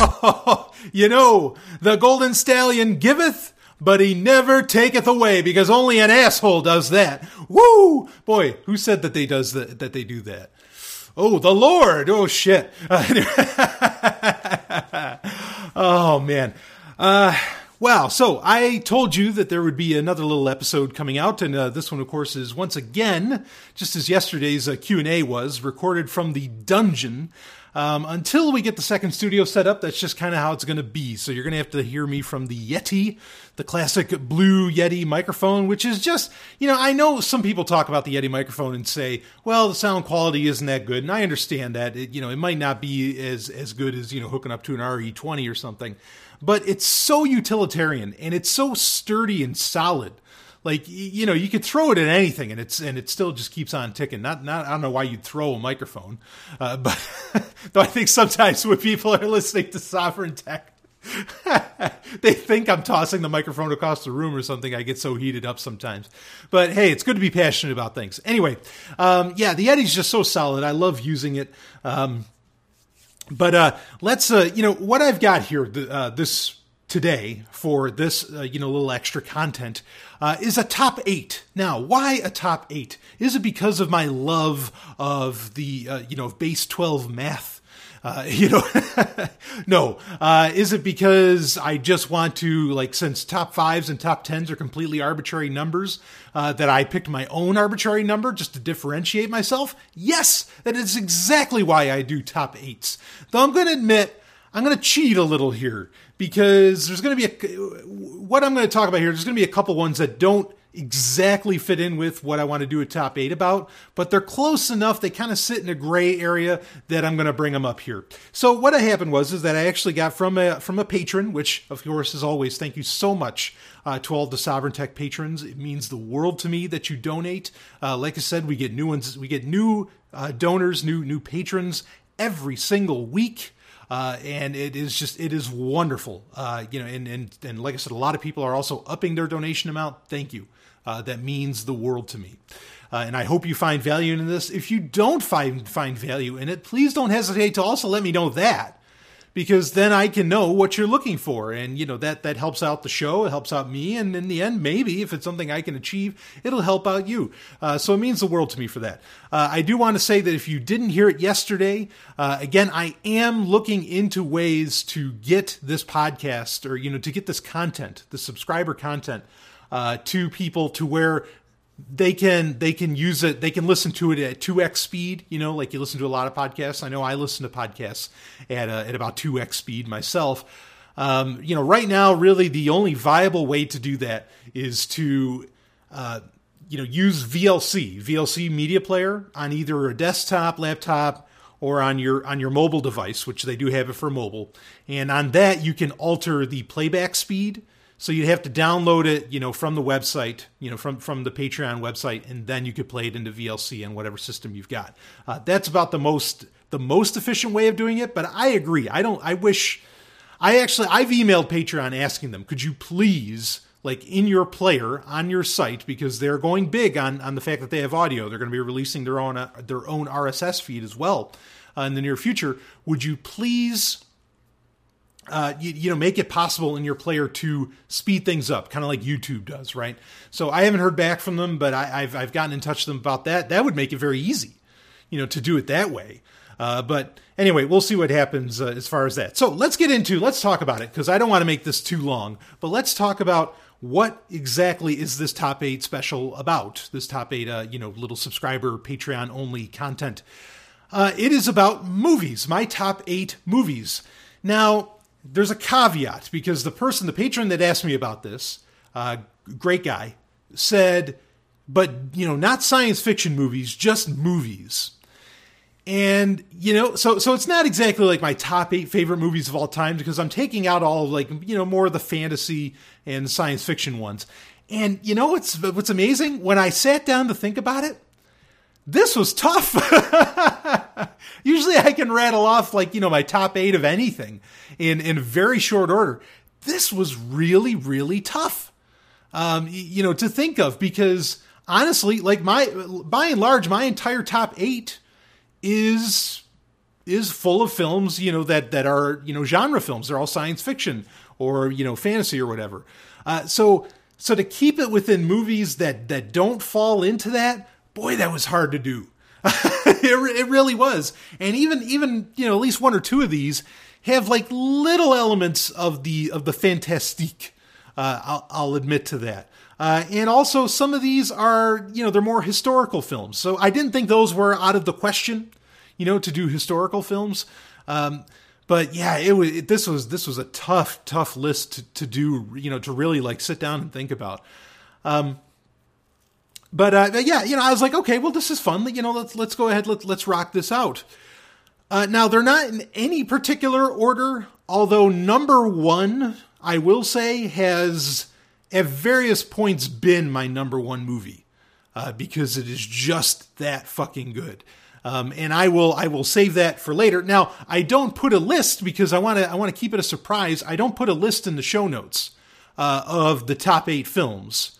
you know, the golden stallion giveth, but he never taketh away because only an asshole does that. Woo! Boy, who said that they does that, that they do that? Oh, the Lord. Oh shit. oh man. Uh, Wow. So I told you that there would be another little episode coming out, and uh, this one, of course, is once again, just as yesterday's uh, Q and A was, recorded from the dungeon. Um, until we get the second studio set up, that's just kind of how it's going to be. So you're going to have to hear me from the Yeti, the classic blue Yeti microphone, which is just, you know, I know some people talk about the Yeti microphone and say, well, the sound quality isn't that good. And I understand that. It, you know, it might not be as, as good as, you know, hooking up to an RE20 or something but it's so utilitarian and it's so sturdy and solid. Like you know, you could throw it at anything, and it's and it still just keeps on ticking. Not not I don't know why you'd throw a microphone, uh, but though I think sometimes when people are listening to Sovereign Tech, they think I'm tossing the microphone across the room or something. I get so heated up sometimes. But hey, it's good to be passionate about things. Anyway, um, yeah, the Yeti's just so solid. I love using it. Um, but uh, let's, uh, you know, what I've got here uh, this today for this, uh, you know, little extra content uh, is a top eight. Now, why a top eight? Is it because of my love of the, uh, you know, base 12 math uh, you know, no. Uh, is it because I just want to, like, since top fives and top tens are completely arbitrary numbers, uh, that I picked my own arbitrary number just to differentiate myself? Yes, that is exactly why I do top eights. Though I'm going to admit, I'm going to cheat a little here because there's going to be a, what I'm going to talk about here, there's going to be a couple ones that don't exactly fit in with what I want to do a top eight about, but they're close enough. They kind of sit in a gray area that I'm going to bring them up here. So what happened was is that I actually got from a from a patron, which of course as always, thank you so much uh, to all the Sovereign Tech patrons. It means the world to me that you donate. Uh, like I said, we get new ones, we get new uh, donors, new new patrons every single week. Uh, and it is just it is wonderful. Uh, you know, and and and like I said, a lot of people are also upping their donation amount. Thank you. Uh, that means the world to me. Uh, and I hope you find value in this. If you don't find find value in it, please don't hesitate to also let me know that because then I can know what you're looking for, and you know that that helps out the show. It helps out me, and in the end, maybe if it's something I can achieve, it'll help out you. Uh, so it means the world to me for that. Uh, I do want to say that if you didn't hear it yesterday, uh, again, I am looking into ways to get this podcast or you know to get this content, the subscriber content uh, to people to where they can they can use it they can listen to it at 2x speed you know like you listen to a lot of podcasts. I know i listen to podcasts at, uh, at about 2x speed myself. Um, you know right now really the only viable way to do that is to uh, you know use vlc vlc media player on either a desktop laptop or on your on your mobile device which they do have it for mobile. And on that you can alter the playback speed so you'd have to download it, you know, from the website, you know, from from the Patreon website, and then you could play it into VLC and whatever system you've got. Uh, that's about the most the most efficient way of doing it. But I agree. I don't. I wish. I actually I've emailed Patreon asking them, could you please like in your player on your site because they're going big on on the fact that they have audio. They're going to be releasing their own uh, their own RSS feed as well uh, in the near future. Would you please uh, you, you, know, make it possible in your player to speed things up, kind of like YouTube does, right? So I haven't heard back from them, but I, have I've gotten in touch with them about that. That would make it very easy, you know, to do it that way. Uh, but anyway, we'll see what happens uh, as far as that. So let's get into, let's talk about it because I don't want to make this too long, but let's talk about what exactly is this top eight special about? This top eight, uh, you know, little subscriber Patreon only content. Uh, it is about movies, my top eight movies. Now, there's a caveat because the person, the patron that asked me about this, uh, great guy, said, but you know, not science fiction movies, just movies. And you know, so so it's not exactly like my top eight favorite movies of all time because I'm taking out all of like you know more of the fantasy and science fiction ones. And you know what's what's amazing? When I sat down to think about it, this was tough. Usually I can rattle off like, you know, my top eight of anything in, in very short order. This was really, really tough, um, you know, to think of because honestly, like my, by and large, my entire top eight is is full of films, you know, that that are you know genre films. They're all science fiction or you know fantasy or whatever. Uh, so so to keep it within movies that that don't fall into that, boy, that was hard to do. it, it really was. And even even you know at least one or two of these have like little elements of the of the fantastique. Uh, I'll, I'll admit to that. Uh, and also, some of these are, you know, they're more historical films. So I didn't think those were out of the question, you know, to do historical films. Um, but yeah, it was. It, this was this was a tough, tough list to, to do, you know, to really like sit down and think about. Um, but uh, yeah, you know, I was like, okay, well, this is fun. You know, let's let's go ahead, let let's rock this out. Uh, now they're not in any particular order, although number one, I will say, has at various points been my number one movie uh, because it is just that fucking good. Um, and I will I will save that for later. Now I don't put a list because I want to I want to keep it a surprise. I don't put a list in the show notes uh, of the top eight films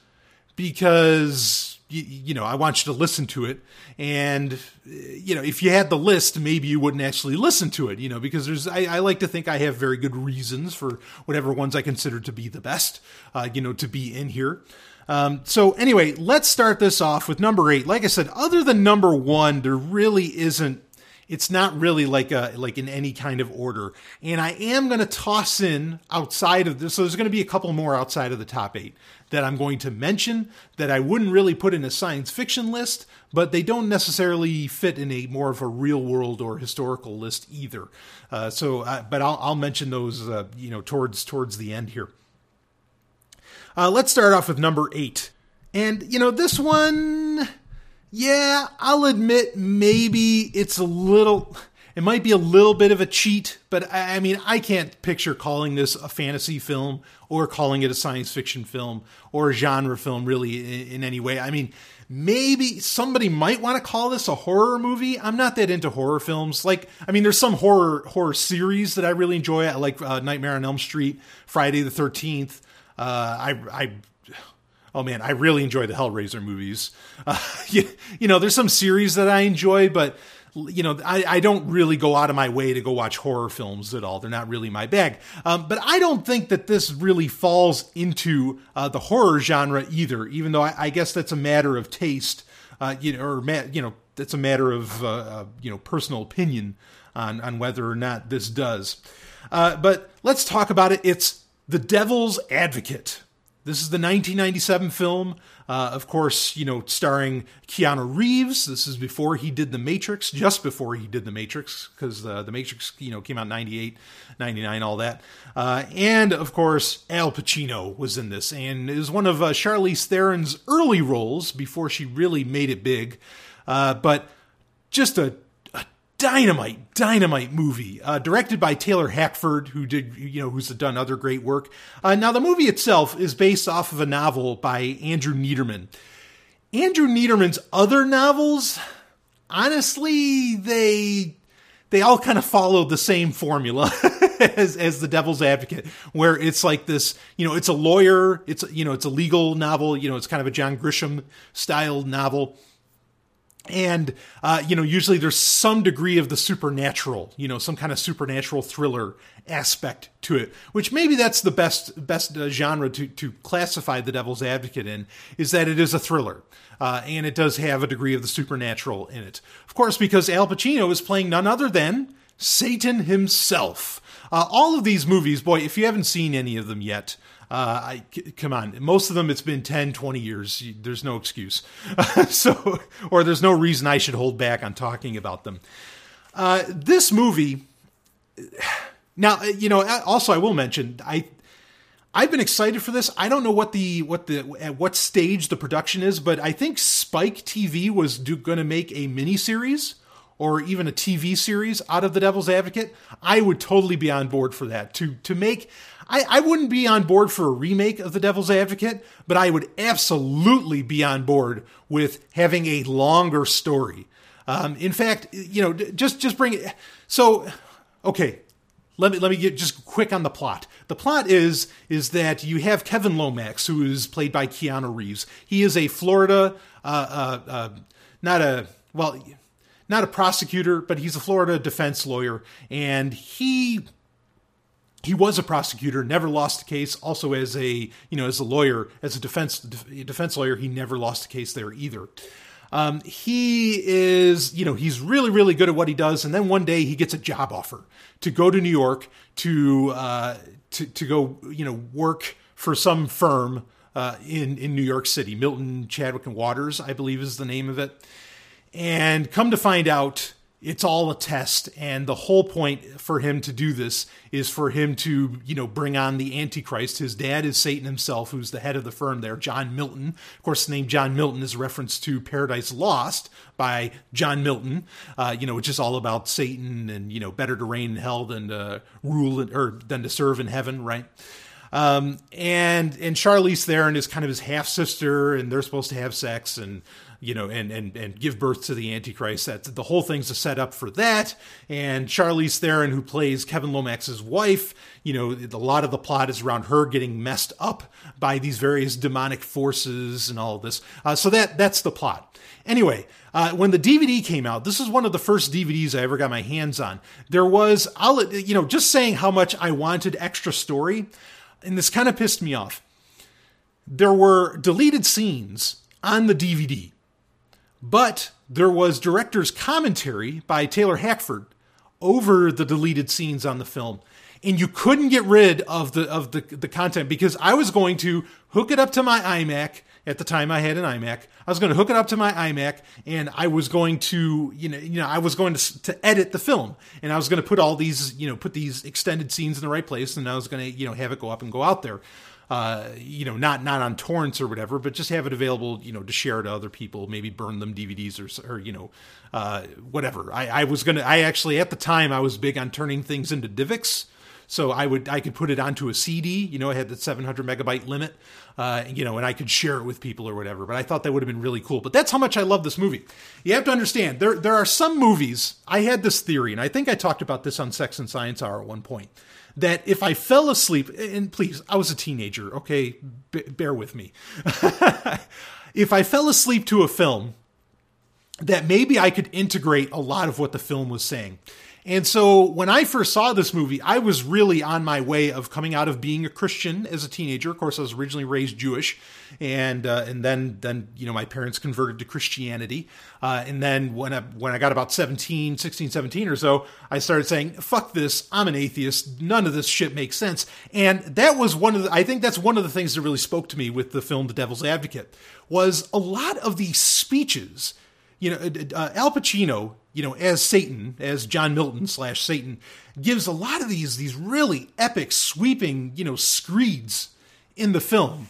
because you, you, know I want you to listen to it. And you know if you had the list, maybe you wouldn't actually listen to it. You know because there's I, I like to think I have very good reasons for whatever ones I consider to be the best. Uh, you know to be in here. Um, so anyway, let's start this off with number eight. Like I said, other than number one, there really isn't. It's not really like a like in any kind of order. And I am going to toss in outside of this. So there's going to be a couple more outside of the top eight that I'm going to mention that I wouldn't really put in a science fiction list, but they don't necessarily fit in a more of a real world or historical list either. Uh, so, uh, but I'll, I'll mention those, uh, you know, towards towards the end here. Uh, let's start off with number eight. And, you know, this one, yeah, I'll admit maybe it's a little, it might be a little bit of a cheat, but I, I mean, I can't picture calling this a fantasy film or calling it a science fiction film or a genre film really in, in any way. I mean, maybe somebody might want to call this a horror movie. I'm not that into horror films. Like, I mean, there's some horror horror series that I really enjoy. I like uh, Nightmare on Elm Street, Friday the Thirteenth. Uh, I, I, oh man, I really enjoy the Hellraiser movies. Uh, you, you, know, there's some series that I enjoy, but you know, I, I, don't really go out of my way to go watch horror films at all. They're not really my bag. Um, but I don't think that this really falls into uh, the horror genre either, even though I, I, guess that's a matter of taste, uh, you know, or ma- you know, that's a matter of uh, uh you know personal opinion on on whether or not this does. Uh, but let's talk about it. It's the Devil's Advocate. This is the 1997 film, uh, of course, you know, starring Keanu Reeves. This is before he did The Matrix, just before he did The Matrix, because uh, The Matrix, you know, came out 98, 99, all that. Uh, and, of course, Al Pacino was in this, and it was one of uh, Charlize Theron's early roles before she really made it big. Uh, but just a dynamite, dynamite movie, uh, directed by Taylor Hackford, who did, you know, who's done other great work. Uh, now, the movie itself is based off of a novel by Andrew Neiderman. Andrew Neiderman's other novels, honestly, they they all kind of follow the same formula as as the Devil's Advocate, where it's like this, you know, it's a lawyer, it's you know, it's a legal novel, you know, it's kind of a John Grisham style novel and uh, you know usually there's some degree of the supernatural you know some kind of supernatural thriller aspect to it which maybe that's the best best uh, genre to, to classify the devil's advocate in is that it is a thriller uh, and it does have a degree of the supernatural in it. Of course because al pacino is playing none other than satan himself. Uh, all of these movies boy if you haven't seen any of them yet uh, I, come on, most of them it's been 10, 20 years. There's no excuse. so, or there's no reason I should hold back on talking about them. Uh, this movie, now, you know, also I will mention, I, I've been excited for this. I don't know what the what the at what stage the production is, but I think Spike TV was going to make a mini series or even a TV series out of The Devil's Advocate. I would totally be on board for that. To to make I, I wouldn't be on board for a remake of The Devil's Advocate, but I would absolutely be on board with having a longer story. Um, in fact, you know, just just bring it. So, okay, let me let me get just quick on the plot. The plot is is that you have Kevin Lomax, who is played by Keanu Reeves. He is a Florida, uh, uh, uh, not a well, not a prosecutor, but he's a Florida defense lawyer, and he he was a prosecutor, never lost a case. Also, as a you know, as a lawyer, as a defense defense lawyer, he never lost a case there either. Um, he is, you know, he's really, really good at what he does. And then one day he gets a job offer to go to New York to uh, to to go, you know, work for some firm uh, in in New York City. Milton Chadwick and Waters, I believe, is the name of it. And come to find out, it's all a test. And the whole point for him to do this is for him to you know bring on the antichrist. His dad is satan himself who's the head of the firm there john milton. Of course the name john milton is a reference to paradise lost by john milton uh, you know which is all about satan and you know better to reign in hell than to rule in, or than to serve in heaven right? Um, and and Charlize Theron is kind of his half sister, and they're supposed to have sex, and you know, and and and give birth to the Antichrist. That the whole thing's a setup for that. And Charlize Theron, who plays Kevin Lomax's wife, you know, a lot of the plot is around her getting messed up by these various demonic forces and all this. Uh, so that that's the plot. Anyway, uh, when the DVD came out, this is one of the first DVDs I ever got my hands on. There was, I'll, you know, just saying how much I wanted extra story, and this kind of pissed me off. There were deleted scenes on the DVD but there was director's commentary by Taylor Hackford over the deleted scenes on the film. And you couldn't get rid of the of the, the content because I was going to hook it up to my iMac at the time I had an iMac. I was going to hook it up to my iMac and I was going to, you know, you know, I was going to to edit the film and I was going to put all these, you know, put these extended scenes in the right place and I was going to, you know, have it go up and go out there uh, you know, not not on torrents or whatever, but just have it available, you know, to share to other people. Maybe burn them DVDs or, or you know, uh, whatever. I, I was gonna. I actually at the time I was big on turning things into DivX. So I would I could put it onto a CD. You know, I had the 700 megabyte limit. Uh, you know, and I could share it with people or whatever. But I thought that would have been really cool. But that's how much I love this movie. You have to understand there there are some movies. I had this theory, and I think I talked about this on Sex and Science Hour at one point that if I fell asleep, and please, I was a teenager, okay, B- bear with me. if I fell asleep to a film, that maybe I could integrate a lot of what the film was saying. And so when I first saw this movie, I was really on my way of coming out of being a Christian as a teenager. Of course, I was originally raised Jewish, and uh, and then then you know my parents converted to Christianity. Uh, and then when I when I got about 17, 16, 17 or so, I started saying, "Fuck this! I'm an atheist. None of this shit makes sense." And that was one of the. I think that's one of the things that really spoke to me with the film The Devil's Advocate was a lot of these speeches you know, uh, uh, Al Pacino, you know, as Satan, as John Milton slash Satan, gives a lot of these these really epic, sweeping, you know, screeds in the film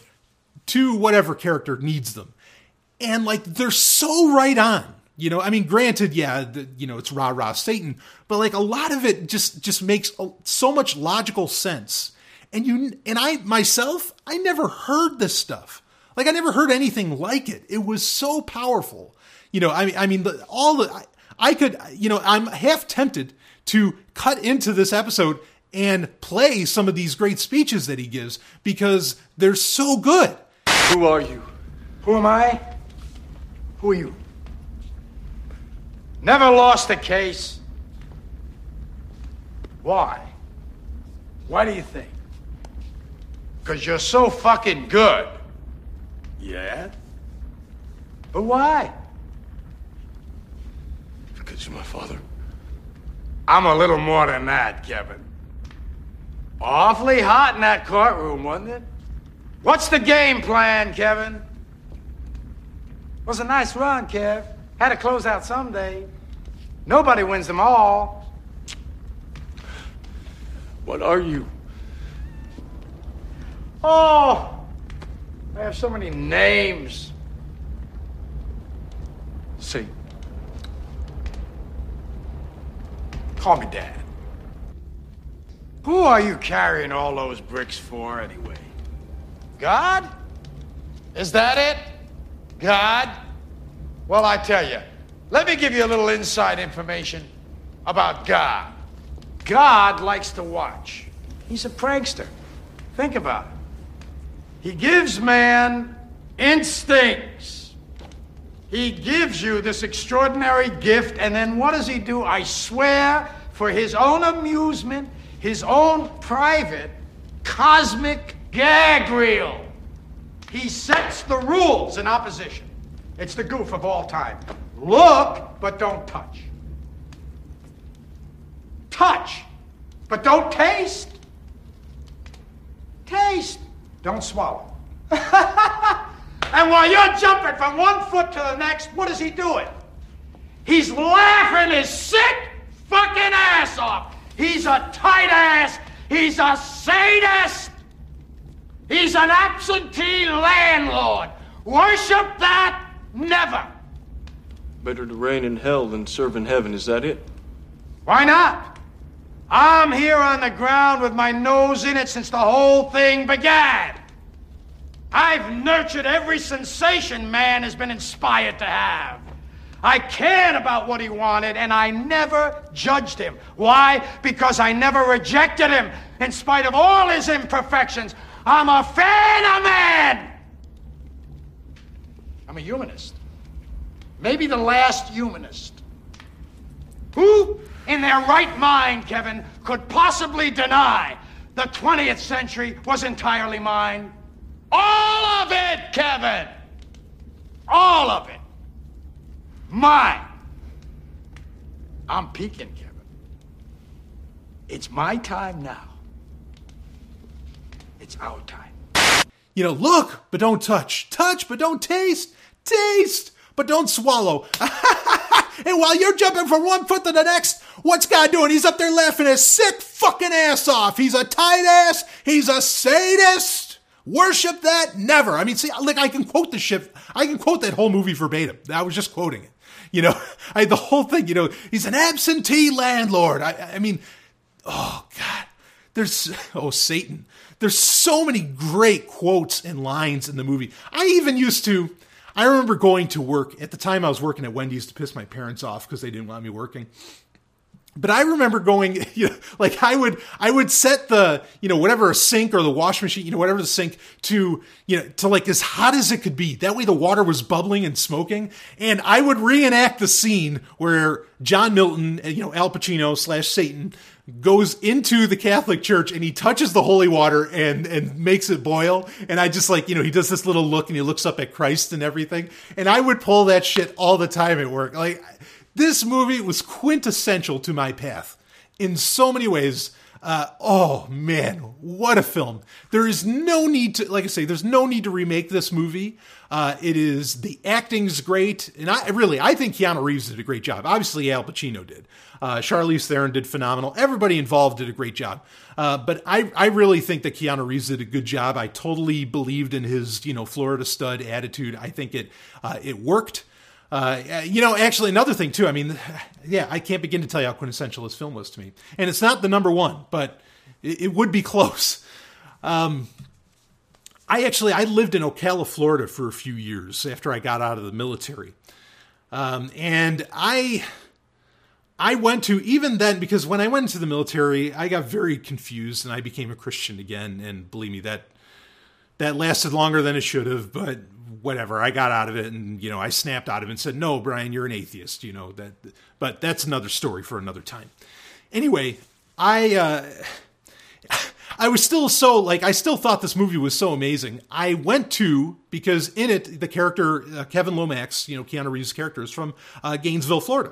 to whatever character needs them, and like they're so right on. You know, I mean, granted, yeah, the, you know, it's rah rah Satan, but like a lot of it just just makes so much logical sense. And you and I myself, I never heard this stuff. Like I never heard anything like it. It was so powerful you know, I mean, I mean, the, all the I, I could, you know, I'm half tempted to cut into this episode and play some of these great speeches that he gives because they're so good. Who are you? Who am I? Who are you? Never lost a case. Why? Why do you think? Because you're so fucking good. Yeah? But why? Because you're my father. I'm a little more than that, Kevin. Awfully hot in that courtroom, wasn't it? What's the game plan, Kevin? Was a nice run, Kev. Had to close out someday. Nobody wins them all. What are you? Oh, I have so many names. See. Call me Dad. Who are you carrying all those bricks for, anyway? God? Is that it? God? Well, I tell you, let me give you a little inside information about God. God likes to watch. He's a prankster. Think about it. He gives man instincts. He gives you this extraordinary gift, and then what does he do? I swear, for his own amusement, his own private cosmic gag reel. He sets the rules in opposition. It's the goof of all time. Look, but don't touch. Touch, but don't taste. Taste, don't swallow. and while you're jumping from one foot to the next, what is he doing? He's laughing his sick fucking ass off. He's a tight ass. He's a sadist. He's an absentee landlord. Worship that? Never. Better to reign in hell than serve in heaven, is that it? Why not? I'm here on the ground with my nose in it since the whole thing began. I've nurtured every sensation man has been inspired to have. I cared about what he wanted and I never judged him. Why? Because I never rejected him in spite of all his imperfections. I'm a fan of man. I'm a humanist. Maybe the last humanist. Who in their right mind, Kevin, could possibly deny the 20th century was entirely mine? All of it, Kevin! All of it. Mine. I'm peaking, Kevin. It's my time now. It's our time. You know, look, but don't touch. Touch, but don't taste. Taste, but don't swallow. and while you're jumping from one foot to the next, what's God doing? He's up there laughing his sick fucking ass off. He's a tight ass. He's a sadist. Worship that? Never. I mean, see, like I can quote the shit. I can quote that whole movie verbatim. I was just quoting it. You know, I the whole thing. You know, he's an absentee landlord. I, I mean, oh God, there's oh Satan. There's so many great quotes and lines in the movie. I even used to. I remember going to work at the time I was working at Wendy's to piss my parents off because they didn't want me working but I remember going, you know, like I would, I would set the, you know, whatever a sink or the wash machine, you know, whatever the sink to, you know, to like as hot as it could be. That way the water was bubbling and smoking. And I would reenact the scene where John Milton, uh, you know, Al Pacino slash Satan goes into the Catholic church and he touches the holy water and, and makes it boil. And I just like, you know, he does this little look and he looks up at Christ and everything. And I would pull that shit all the time at work. Like, this movie was quintessential to my path in so many ways. Uh, oh man, what a film! There is no need to, like I say, there's no need to remake this movie. Uh, it is the acting's great, and I really, I think Keanu Reeves did a great job. Obviously, Al Pacino did. Uh, Charlize Theron did phenomenal. Everybody involved did a great job. Uh, but I, I really think that Keanu Reeves did a good job. I totally believed in his, you know, Florida stud attitude. I think it, uh, it worked. Uh, you know, actually, another thing too. I mean, yeah, I can't begin to tell you how quintessential this film was to me. And it's not the number one, but it, it would be close. Um, I actually I lived in Ocala, Florida, for a few years after I got out of the military, um, and I I went to even then because when I went into the military, I got very confused and I became a Christian again. And believe me, that that lasted longer than it should have. But whatever. I got out of it, and you know, I snapped out of it and said, "No, Brian, you're an atheist." You know that, but that's another story for another time. Anyway, I. Uh, I was still so like I still thought this movie was so amazing. I went to because in it the character uh, Kevin Lomax, you know Keanu Reeves' character is from uh, Gainesville, Florida,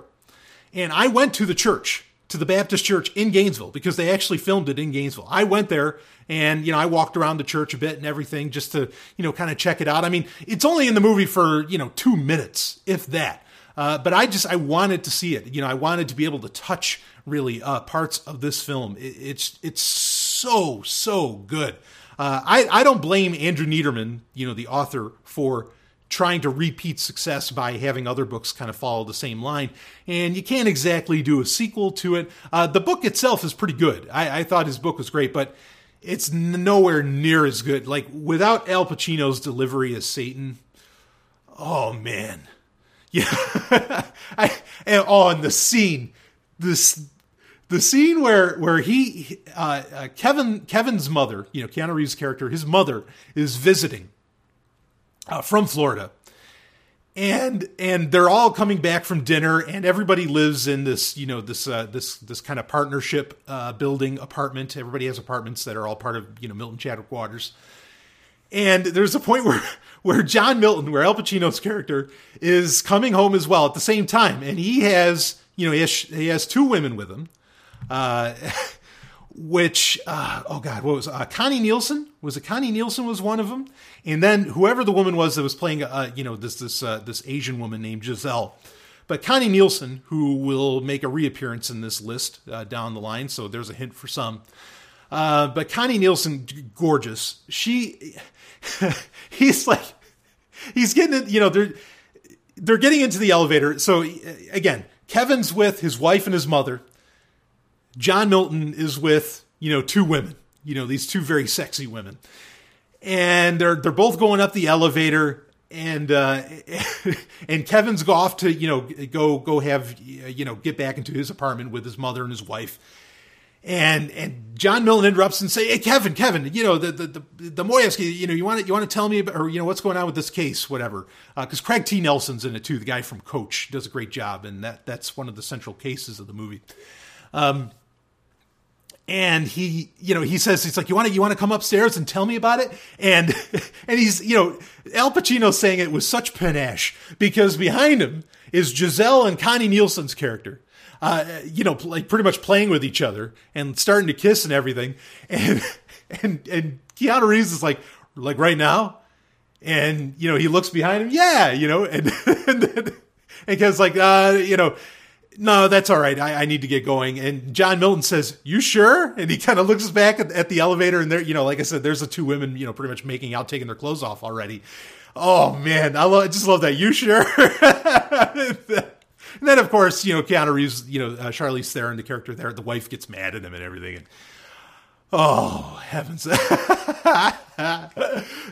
and I went to the church to the Baptist church in Gainesville because they actually filmed it in Gainesville. I went there and, you know, I walked around the church a bit and everything just to, you know, kind of check it out. I mean, it's only in the movie for, you know, two minutes, if that. Uh, but I just, I wanted to see it. You know, I wanted to be able to touch really uh, parts of this film. It, it's, it's so, so good. Uh, I, I don't blame Andrew Neiderman, you know, the author, for trying to repeat success by having other books kind of follow the same line. And you can't exactly do a sequel to it. Uh, the book itself is pretty good. I, I, thought his book was great, but it's nowhere near as good. Like without Al Pacino's delivery as Satan, oh man, yeah. I, oh, and the scene, this the scene where where he uh, uh, Kevin Kevin's mother, you know, Keanu Reeves' character, his mother is visiting uh, from Florida. and and they're all coming back from dinner and everybody lives in this you know this uh, this this kind of partnership uh, building apartment. Everybody has apartments that are all part of you know milton chadwick waters. And there's a point where where john milton where al pacino's character is coming home as well at the same time. And he has you know he has he has two women with him. Uh which uh, oh god, what was uh, Connie Nielsen? Was it Connie Nielsen was one of them? And then whoever the woman was that was playing, uh, you know, this this uh, this Asian woman named Giselle. But Connie Nielsen, who will make a reappearance in this list uh, down the line, so there's a hint for some. Uh, but Connie Nielsen, gorgeous. She, he's like, he's getting it. You know, they're they're getting into the elevator. So again, Kevin's with his wife and his mother. John Milton is with, you know, two women, you know, these two very sexy women. And they're they're both going up the elevator and uh and Kevin's go off to, you know, go go have you know, get back into his apartment with his mother and his wife. And and John Milton interrupts and say, "Hey, Kevin, Kevin, you know the the the, the Moyevsky, you know, you want to you want to tell me about, or you know what's going on with this case, whatever." Because uh, Craig T. Nelson's in it too, the guy from Coach, does a great job, and that that's one of the central cases of the movie. Um, and he you know he says he's like you want to you want to come upstairs and tell me about it? And and he's you know Al Pacino saying it with such panache because behind him is Giselle and Connie Nielsen's character. Uh, you know like pretty much playing with each other and starting to kiss and everything. And and and Keanu Reeves is like like right now? And you know he looks behind him yeah you know and and, and, and like uh you know no, that's all right. I, I, need to get going. And John Milton says, you sure? And he kind of looks back at, at, the elevator and there, you know, like I said, there's the two women, you know, pretty much making out, taking their clothes off already. Oh man, I, love, I just love that. You sure? and then of course, you know, Keanu Reeves, you know, uh, Charlize Theron, the character there, the wife gets mad at him and everything. And, Oh, heavens. that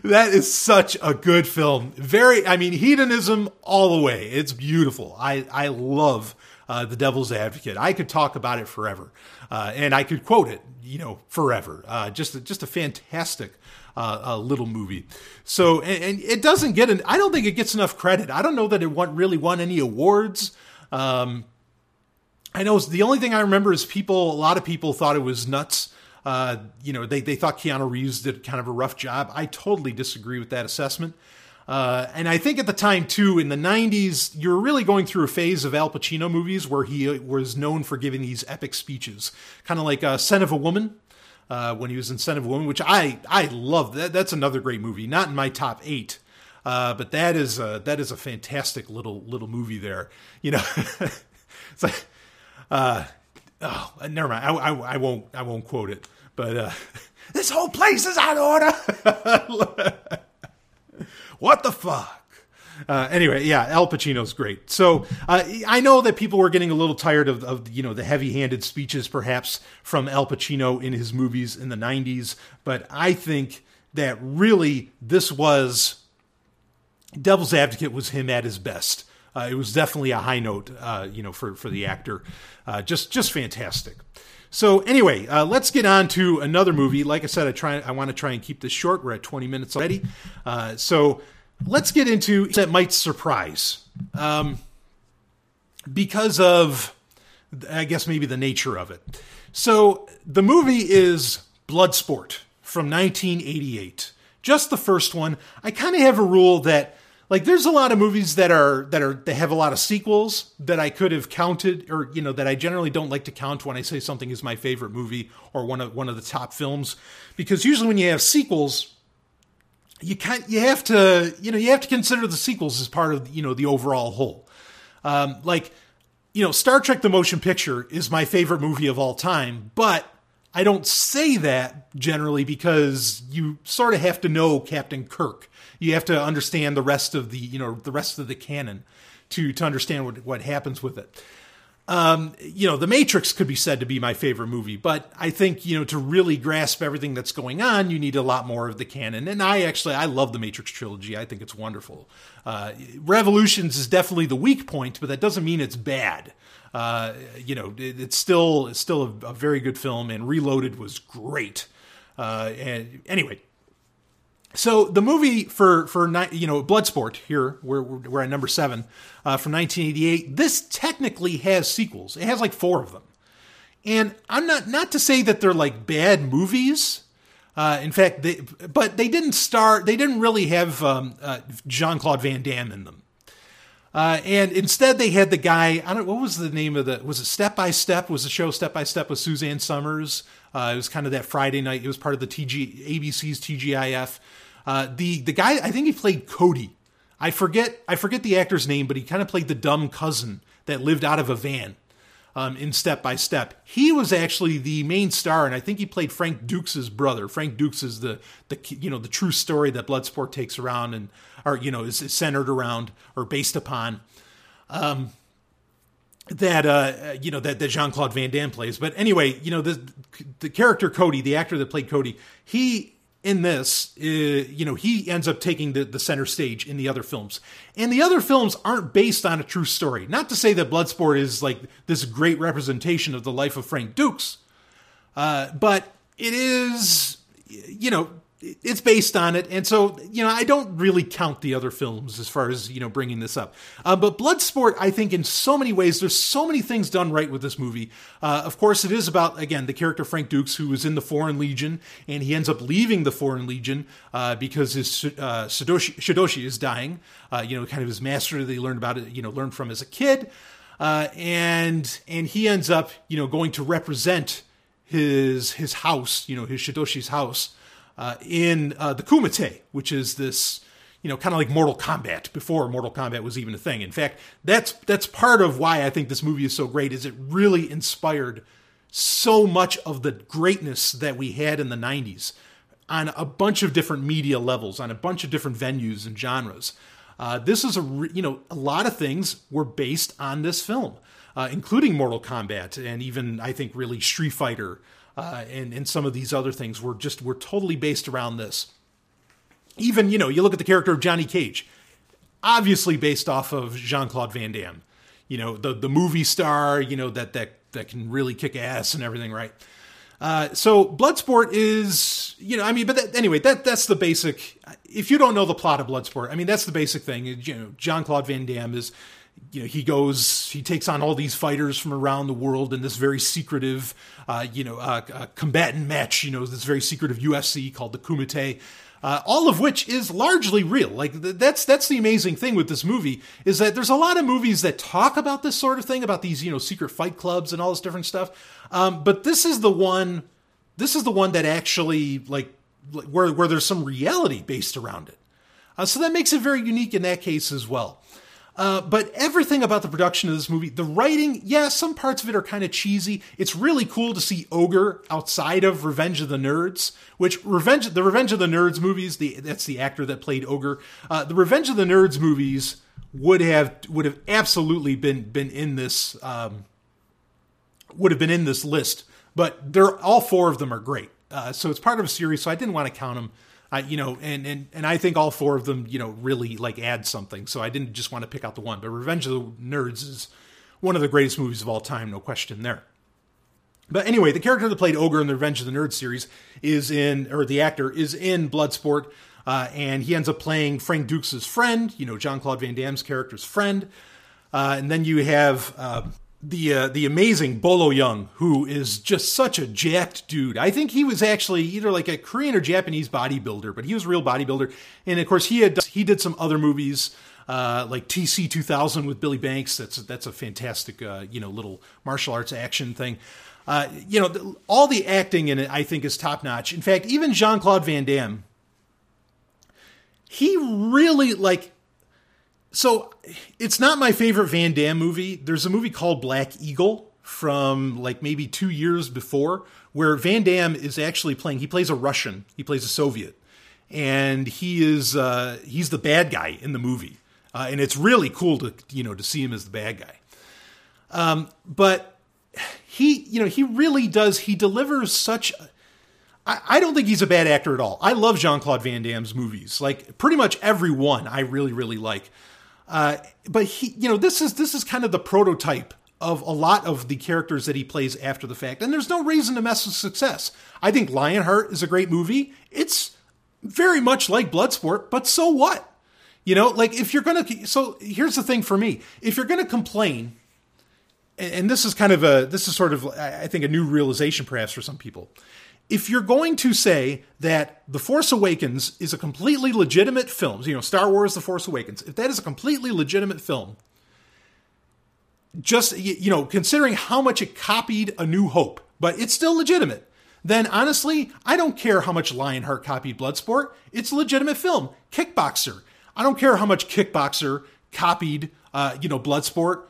is such a good film. Very, I mean, hedonism all the way. It's beautiful. I, I love uh, The Devil's Advocate. I could talk about it forever, uh, and I could quote it, you know, forever. Uh, just a, just a fantastic uh, little movie. So, and, and, it doesn't get an. I don't think it gets enough credit. I don't know that it won, really won any awards. Um, I know the only thing I remember is people. A lot of people thought it was nuts. Uh, you know, they, they thought Keanu Reeves did kind of a rough job. I totally disagree with that assessment. Uh, and I think at the time too, in the '90s, you're really going through a phase of Al Pacino movies where he was known for giving these epic speeches, kind of like uh, "Scent of a Woman." Uh, when he was in "Scent of a Woman," which I I love. That that's another great movie. Not in my top eight, uh, but that is a, that is a fantastic little little movie. There, you know, it's like, uh, oh, never mind. I, I, I won't I won't quote it, but uh, this whole place is out of order. what the fuck? Uh, anyway, yeah, Al Pacino's great. So uh, I know that people were getting a little tired of, of you know the heavy-handed speeches, perhaps from Al Pacino in his movies in the '90s, but I think that really this was Devil's Advocate was him at his best. Uh, it was definitely a high note, uh, you know, for for the actor. Uh, just just fantastic. So anyway, uh, let's get on to another movie. Like I said, I try I want to try and keep this short. We're at 20 minutes already. Uh, so let's get into that might surprise. Um, because of I guess maybe the nature of it. So the movie is Bloodsport from 1988. Just the first one. I kind of have a rule that like there's a lot of movies that are that are they have a lot of sequels that I could have counted or you know that I generally don't like to count when I say something is my favorite movie or one of one of the top films. Because usually when you have sequels you can't you have to you know you have to consider the sequels as part of you know the overall whole. Um, like you know Star Trek the motion picture is my favorite movie of all time but I don't say that generally because you sort of have to know Captain Kirk you have to understand the rest of the you know the rest of the canon to to understand what what happens with it. Um, you know, The Matrix could be said to be my favorite movie, but I think, you know, to really grasp everything that's going on, you need a lot more of the canon. And I actually, I love the Matrix trilogy. I think it's wonderful. Uh, Revolutions is definitely the weak point, but that doesn't mean it's bad. Uh, you know, it, it's still, it's still a, a, very good film and Reloaded was great. Uh, and anyway, so the movie for for you know Bloodsport here we're we're at number seven uh, from 1988. This technically has sequels. It has like four of them, and I'm not not to say that they're like bad movies. Uh, in fact, they but they didn't star. They didn't really have um, uh, Jean Claude Van Damme in them. Uh, and instead, they had the guy. I don't. What was the name of the? Was it Step by Step? Was the show Step by Step with Suzanne Somers? Uh, it was kind of that Friday night. It was part of the TG ABC's TGIF. Uh, the the guy. I think he played Cody. I forget. I forget the actor's name, but he kind of played the dumb cousin that lived out of a van um, in Step by Step. He was actually the main star, and I think he played Frank Dux' brother. Frank Dux is the the you know the true story that Bloodsport takes around and or you know is, is centered around or based upon. Um, that uh, you know that, that Jean Claude Van Damme plays, but anyway, you know the the character Cody, the actor that played Cody, he in this, uh, you know, he ends up taking the, the center stage in the other films. And the other films aren't based on a true story. Not to say that Bloodsport is like this great representation of the life of Frank Dux, uh, but it is, you know, it's based on it, and so you know I don't really count the other films as far as you know bringing this up. Uh, but Bloodsport, I think, in so many ways, there's so many things done right with this movie. Uh, of course, it is about again the character Frank Dux, who was in the Foreign Legion, and he ends up leaving the Foreign Legion uh, because his uh, Shidoshi, Shidoshi, is dying. Uh, you know, kind of his master that he learned about it, you know, learned from as a kid, uh, and and he ends up you know going to represent his his house, you know, his Shidoshi's house uh, in uh, the Kumite, which is this, you know, kind of like Mortal Kombat before Mortal Kombat was even a thing. In fact, that's that's part of why I think this movie is so great. Is it really inspired so much of the greatness that we had in the '90s on a bunch of different media levels, on a bunch of different venues and genres. Uh, this is a you know a lot of things were based on this film, uh, including Mortal Kombat and even I think really Street Fighter uh, and and some of these other things were just were totally based around this. Even you know you look at the character of Johnny Cage, obviously based off of Jean Claude Van Damme, you know the the movie star, you know that that that can really kick ass and everything, right? Uh, so Bloodsport is, you know, I mean, but that, anyway, that that's the basic. If you don't know the plot of Bloodsport, I mean, that's the basic thing. You know, Jean Claude Van Damme is you know, he goes, he takes on all these fighters from around the world in this very secretive, uh, you know, uh, uh, combatant match, you know, this very secretive UFC called the Kumite. Uh, all of which is largely real. Like th- that's that's the amazing thing with this movie is that there's a lot of movies that talk about this sort of thing, about these you know secret fight clubs and all this different stuff. Um, but this is the one, this is the one that actually like where where there's some reality based around it. Uh, so that makes it very unique in that case as well. Uh, but everything about the production of this movie, the writing, yeah, some parts of it are kind of cheesy. It's really cool to see Ogre outside of Revenge of the Nerds, which Revenge, the Revenge of the Nerds movies, the that's the actor that played Ogre. Uh, the Revenge of the Nerds movies would have would have absolutely been been in this um, would have been in this list, but they're all four of them are great. Uh, so it's part of a series, so I didn't want to count them. I, you know, and, and and I think all four of them, you know, really like add something. So I didn't just want to pick out the one. But Revenge of the Nerds is one of the greatest movies of all time, no question there. But anyway, the character that played Ogre in the Revenge of the Nerds series is in, or the actor is in Bloodsport, uh, and he ends up playing Frank Dux' friend, you know, John Claude Van Damme's character's friend. Uh, and then you have uh, the uh, the amazing Bolo Yeung, who is just such a jacked dude. I think he was actually either like a Korean or Japanese bodybuilder, but he was a real bodybuilder. And of course, he had he did some other movies uh, like TC 2000 with Billy Blanks. That's that's a fantastic uh, you know little martial arts action thing. Uh, you know, all the acting in it, I think, is top notch. In fact, even Jean Claude Van Damme, he really like so it's not my favorite Van Damme movie. There's a movie called Black Eagle from like maybe two years before where Van Damme is actually playing. He plays a Russian. He plays a Soviet, and he is uh, he's the bad guy in the movie, uh, and it's really cool to you know to see him as the bad guy. Um, but he you know he really does he delivers such. I don't think he's a bad actor at all. I love Jean Claude Van Damme's movies. Like pretty much every one I really, really like. Uh, but he, you know, this is this is kind of the prototype of a lot of the characters that he plays after the fact, and there's no reason to mess with success. I think Lionheart is a great movie. It's very much like Bloodsport, but so what? You know, like if you're going to, so here's the thing for me. If you're going to complain, and this is kind of a, this is sort of, I think, a new realization perhaps for some people. If you're going to say that The Force Awakens is a completely legitimate film, you know, Star Wars The Force Awakens, if that is a completely legitimate film, just, you know, considering how much it copied A New Hope, but it's still legitimate, then honestly, I don't care how much Lionheart copied Bloodsport. It's a legitimate film. Kickboxer, I don't care how much Kickboxer copied, uh, you know, Bloodsport.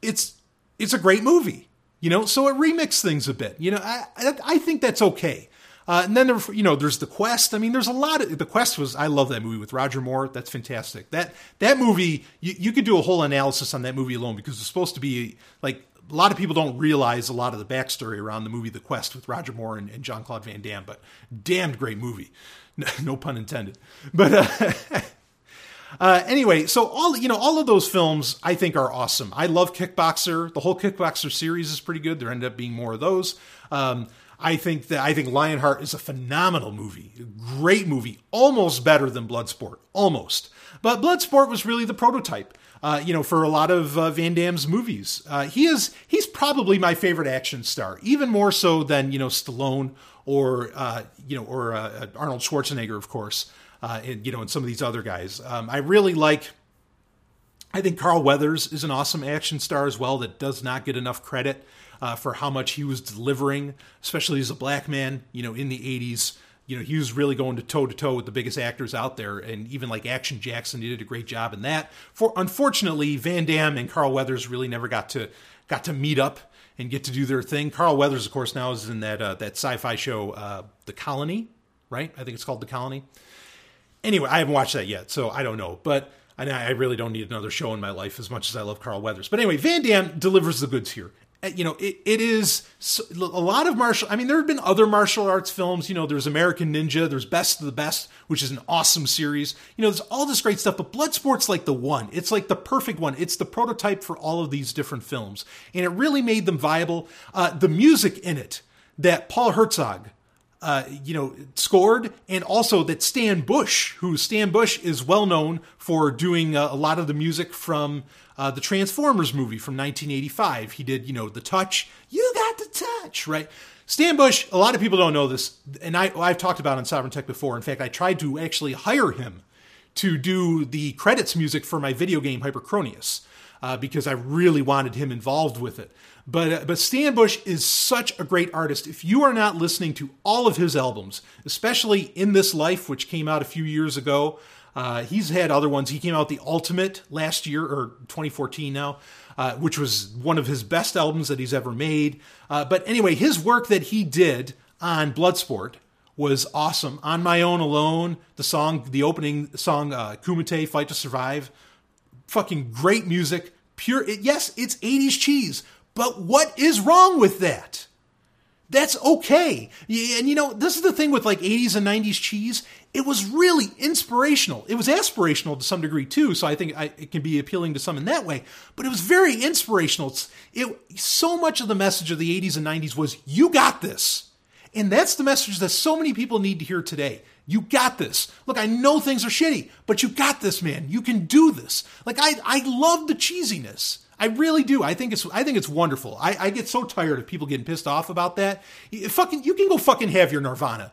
It's it's a great movie, you know. So it remixed things a bit, you know. I I, I think that's okay. Uh, and then there, you know, there's the Quest. I mean, there's a lot of the Quest was. I love that movie with Roger Moore. That's fantastic. That that movie, you, you could do a whole analysis on that movie alone because it's supposed to be like a lot of people don't realize a lot of the backstory around the movie The Quest with Roger Moore and, and Jean Claude Van Damme. But damned great movie, no, no pun intended. But uh, Uh, anyway, so all you know, all of those films I think are awesome. I love Kickboxer. The whole Kickboxer series is pretty good. There end up being more of those. Um, I think that I think Lionheart is a phenomenal movie, great movie, almost better than Bloodsport, almost. But Bloodsport was really the prototype. Uh, you know, for a lot of uh, Van Damme's movies, uh, he is he's probably my favorite action star, even more so than you know Stallone or uh, you know or uh, Arnold Schwarzenegger, of course uh, and you know, and some of these other guys. Um, I really like. I think Carl Weathers is an awesome action star as well that does not get enough credit uh, for how much he was delivering, especially as a black man. You know, in the '80s, you know, he was really going to toe to toe with the biggest actors out there, and even like Action Jackson, he did a great job in that. For unfortunately, Van Damme and Carl Weathers really never got to got to meet up and get to do their thing. Carl Weathers, of course, now is in that uh, that sci-fi show, uh, The Colony, right? I think it's called The Colony anyway, I haven't watched that yet, so I don't know. But I really don't need another show in my life as much as I love Carl Weathers. But anyway, Van Damme delivers the goods here. Uh, you know, it, it is a lot of martial. I mean, there have been other martial arts films. You know, there's American Ninja, there's Best of the Best, which is an awesome series. You know, there's all this great stuff, but Bloodsport's like the one. It's like the perfect one. It's the prototype for all of these different films, and it really made them viable. Uh, the music in it that Paul Hertzog uh, you know, scored, and also that Stan Bush, who Stan Bush is well known for doing uh, a lot of the music from uh, the Transformers movie from 1985. He did, you know, the touch. You got the touch, right? Stan Bush. A lot of people don't know this, and I, I've talked about on Sovereign Tech before. In fact, I tried to actually hire him to do the credits music for my video game Hyperchronius uh, because I really wanted him involved with it. But uh, but Stan Bush is such a great artist. If you are not listening to all of his albums, especially In This Life, which came out a few years ago, uh, he's had other ones. He came out the Ultimate last year or 2014 now. Uh, which was one of his best albums that he's ever made. Uh, but anyway, his work that he did on Bloodsport was awesome. On My Own Alone, the song, the opening song, uh, Kumite, Fight to Survive, fucking great music. Pure, it, yes, it's 80s cheese, but what is wrong with that? That's okay. And you know, this is the thing with like 80s and 90s cheese. It was really inspirational. It was aspirational to some degree too, so I think I, it can be appealing to some in that way. But it was very inspirational. It's, it so much of the message of the 80s and 90s was "You got this," and that's the message that so many people need to hear today. You got this. Look, I know things are shitty, but you got this, man. You can do this. Like I, I love the cheesiness. I really do. I think it's I think it's wonderful. I, I get so tired of people getting pissed off about that. You, fucking, you can go fucking have your Nirvana.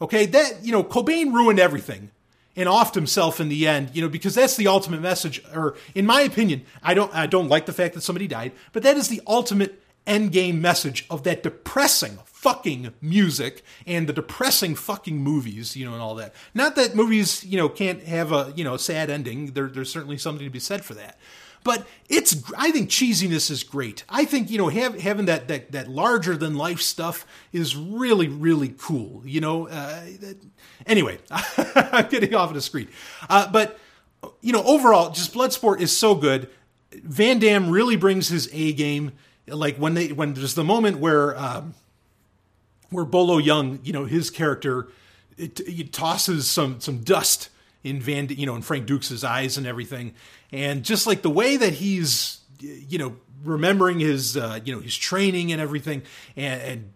Okay, that you know, Cobain ruined everything and offed himself in the end. You know, because that's the ultimate message. Or in my opinion, I don't I don't like the fact that somebody died, but that is the ultimate end game message of that depressing fucking music and the depressing fucking movies, you know, and all that. Not that movies, you know, can't have a you know sad ending. There, there's certainly something to be said for that. But it's I think cheesiness is great. I think you know have, having that, that that larger than life stuff is really really cool. You know. Uh, anyway, I'm getting off the screen. Uh, but you know overall, just Bloodsport is so good. Van Damme really brings his A game. Like when they when there's the moment where um, where Bolo Yeung, you know, his character, it, it tosses some some dust in Van, you know, in Frank Dux' eyes and everything, and just like the way that he's, you know, remembering his, uh, you know, his training and everything, and, and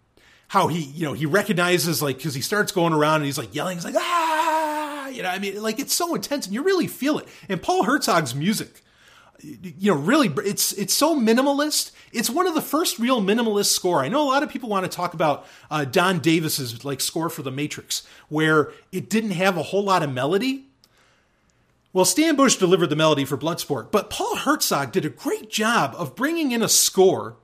how he, you know, he recognizes like because he starts going around and he's like yelling, he's like ah, you know, I mean, like it's so intense, and you really feel it. And Paul Hertzog's music, you know, really, it's it's so minimalist. It's one of the first real minimalist score. I know a lot of people want to talk about uh, Don Davis's like score for The Matrix, where it didn't have a whole lot of melody. Well, Stan Bush delivered the melody for Bloodsport, but Paul Hertzog did a great job of bringing in a score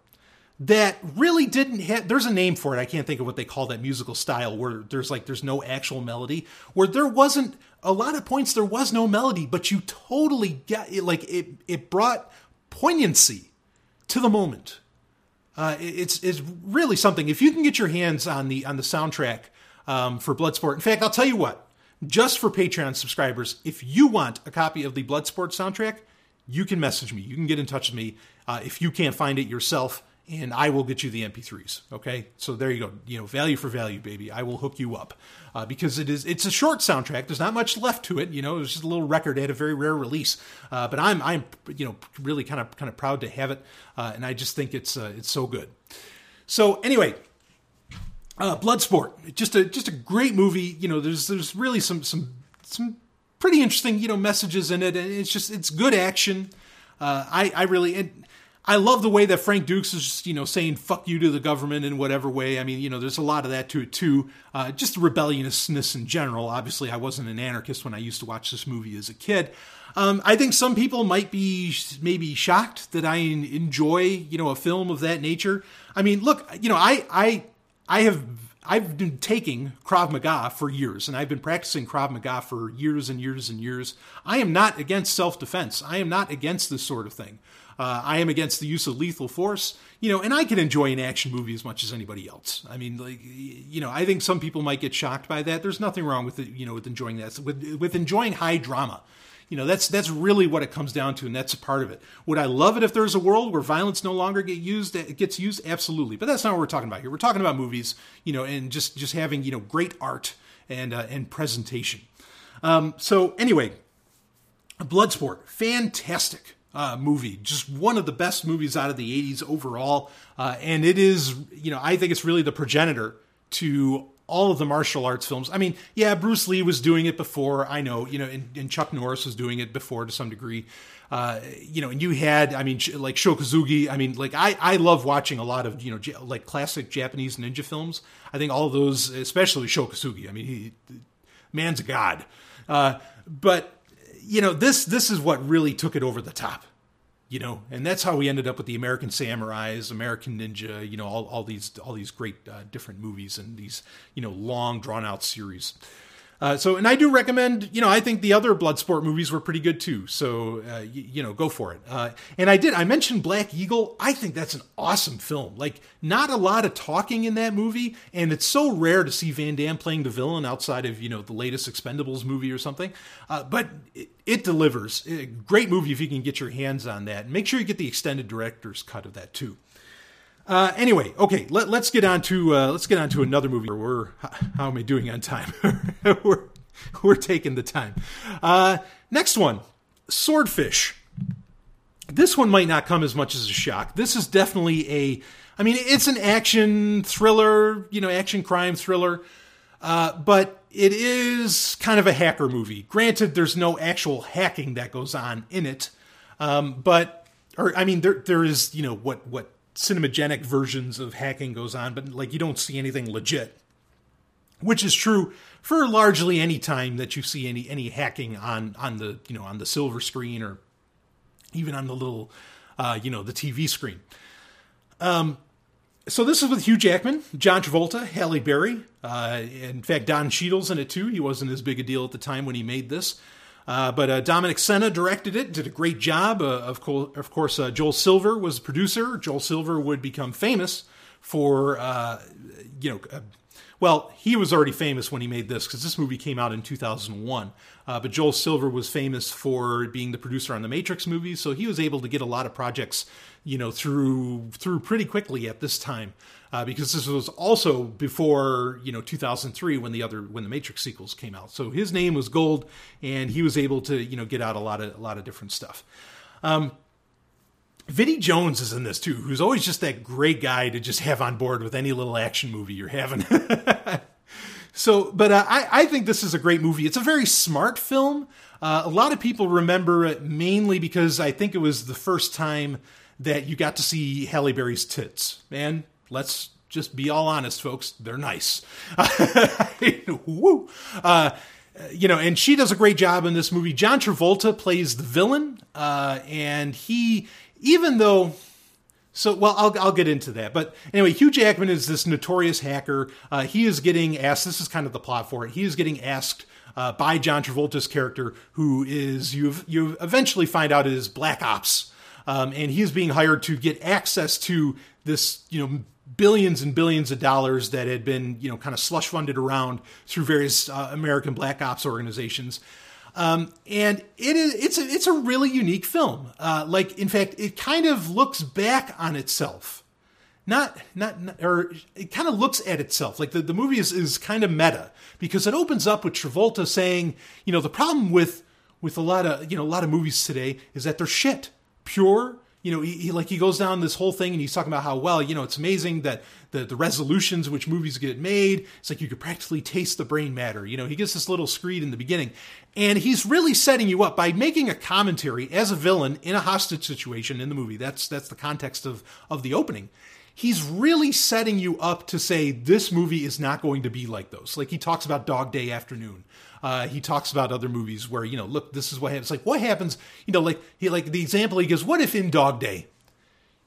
that really didn't have there's a name for it i can't think of what they call that musical style where there's like there's no actual melody where there wasn't a lot of points there was no melody but you totally get it like it it brought poignancy to the moment. Uh, it's it's really something. If you can get your hands on the on the soundtrack um, for bloodsport in fact i'll tell you what just for patreon subscribers if you want a copy of the bloodsport soundtrack you can message me you can get in touch with me uh, if you can't find it yourself and I will get you the MP3s. Okay, so there you go. You know, value for value, baby. I will hook you up uh, because it is it's a short soundtrack. There's not much left to it. You know, it's just a little record. It had a very rare release, uh, but I'm I'm you know really kind of kind of proud to have it, uh, and I just think it's uh, it's so good. So anyway. Uh, Bloodsport, just a just a great movie. You know, there's there's really some some some pretty interesting you know messages in it, and it's just it's good action. Uh, I I really and I love the way that Frank Dux is, just, you know, saying "fuck you" to the government in whatever way. I mean, you know, there's a lot of that to it too. Uh, just rebelliousness in general. Obviously, I wasn't an anarchist when I used to watch this movie as a kid. Um, I think some people might be maybe shocked that I enjoy, you know, a film of that nature. I mean, look, you know, I I I have I've been taking Krav Maga for years, and I've been practicing Krav Maga for years and years and years. I am not against self defense. I am not against this sort of thing. Uh, I am against the use of lethal force, you know, and I can enjoy an action movie as much as anybody else. I mean, like, you know, I think some people might get shocked by that. There's nothing wrong with it, you know, with enjoying that, with with enjoying high drama. You know, that's that's really what it comes down to, and that's a part of it. Would I love it if there's a world where violence no longer get used? It gets used, absolutely. But that's not what we're talking about here. We're talking about movies, you know, and just just having you know great art and uh, and presentation. Um, so anyway, Bloodsport, fantastic uh, movie. Just one of the best movies out of the 80s overall. Uh, and it is, you know, I think it's really the progenitor to all of the martial arts films. I mean, yeah, Bruce Lee was doing it before. I know, you know, and, and Chuck Norris was doing it before to some degree. Uh, you know, and you had, I mean, like Sho Kosugi. I mean, like I, I love watching a lot of, you know, like classic Japanese ninja films. I think all of those, especially Sho Kosugi. I mean, he, man's a god. Uh, but you know, this this is what really took it over the top. You know, and that's how we ended up with the American Samurais, American Ninja, you know, all, all these all these great uh, different movies and these you know long drawn out series. Uh, so, and I do recommend, you know, I think the other Bloodsport movies were pretty good too. So, uh, y- you know, go for it. Uh, and I did, I mentioned Black Eagle. I think that's an awesome film. Like, not a lot of talking in that movie. And it's so rare to see Van Damme playing the villain outside of, you know, the latest Expendables movie or something. Uh, but it, it delivers. A great movie if you can get your hands on that. Make sure you get the extended director's cut of that too. Uh, anyway, okay, let, us get on to uh, let's get on to another movie. We're how am I doing on time? we're we're taking the time. Uh, next one, Swordfish. This one might not come as much as a shock. This is definitely a, I mean, it's an action thriller, you know, action crime thriller, uh, but it is kind of a hacker movie. Granted, there's no actual hacking that goes on in it, um, but or I mean, there there is you know what what cinemagenic versions of hacking goes on, but like you don't see anything legit. Which is true for largely any time that you see any any hacking on on the you know on the silver screen or even on the little uh, you know the TV screen. Um, so this is with Hugh Jackman, John Travolta, Halle Berry. Uh, in fact, Don Cheadle's in it too. He wasn't as big a deal at the time when he made this. Uh, but uh, Dominic Sena directed it, did a great job. Uh, of, co- of course, uh, Joel Silver was the producer. Joel Silver would become famous for, uh, you know, uh, well, he was already famous when he made this because this movie came out in 2001. but Joel Silver was famous for being the producer on the Matrix movies, so he was able to get a lot of projects, you know, through through pretty quickly at this time uh, because this was also before you know 2003 when the other when the Matrix sequels came out. So his name was gold, and he was able to you know get out a lot of a lot of different stuff. Um, Vinnie Jones is in this too, who's always just that great guy to just have on board with any little action movie you're having. so, but uh, I, I think this is a great movie. It's a very smart film. Uh, a lot of people remember it mainly because I think it was the first time that you got to see Halle Berry's tits. And let's just be all honest, folks, they're nice. Woo! Uh, you know, and she does a great job in this movie. John Travolta plays the villain, uh, and he, even though so, well, I'll, I'll get into that. But anyway, Hugh Jackman is this notorious hacker. Uh, he is getting asked, this is kind of the plot for it. He is getting asked uh, by John Travolta's character, who is, you you eventually find out is Black Ops. Um, and he is being hired to get access to this, you know, billions and billions of dollars that had been, you know, kind of slush funded around through various uh, American Black Ops organizations. Um, and it is it's a it's a really unique film. Uh, like in fact, it kind of looks back on itself. Not, not, not or it kind of looks at itself. Like the, the movie is, is kind of meta because it opens up with Travolta saying, you know, the problem with with a lot of you know a lot of movies today is that they're shit, pure, you know, he, he, like he goes down this whole thing and he's talking about how well, you know, it's amazing that the the resolutions which movies get made. It's like you could practically taste the brain matter. You know, he gets this little screed in the beginning, and he's really setting you up by making a commentary as a villain in a hostage situation in the movie. That's that's the context of of the opening he's really setting you up to say this movie is not going to be like those. Like he talks about Dog Day Afternoon. Uh, he talks about other movies where you know, look, this is what happens. Like what happens? You know, like he like the example he gives. What if in Dog Day,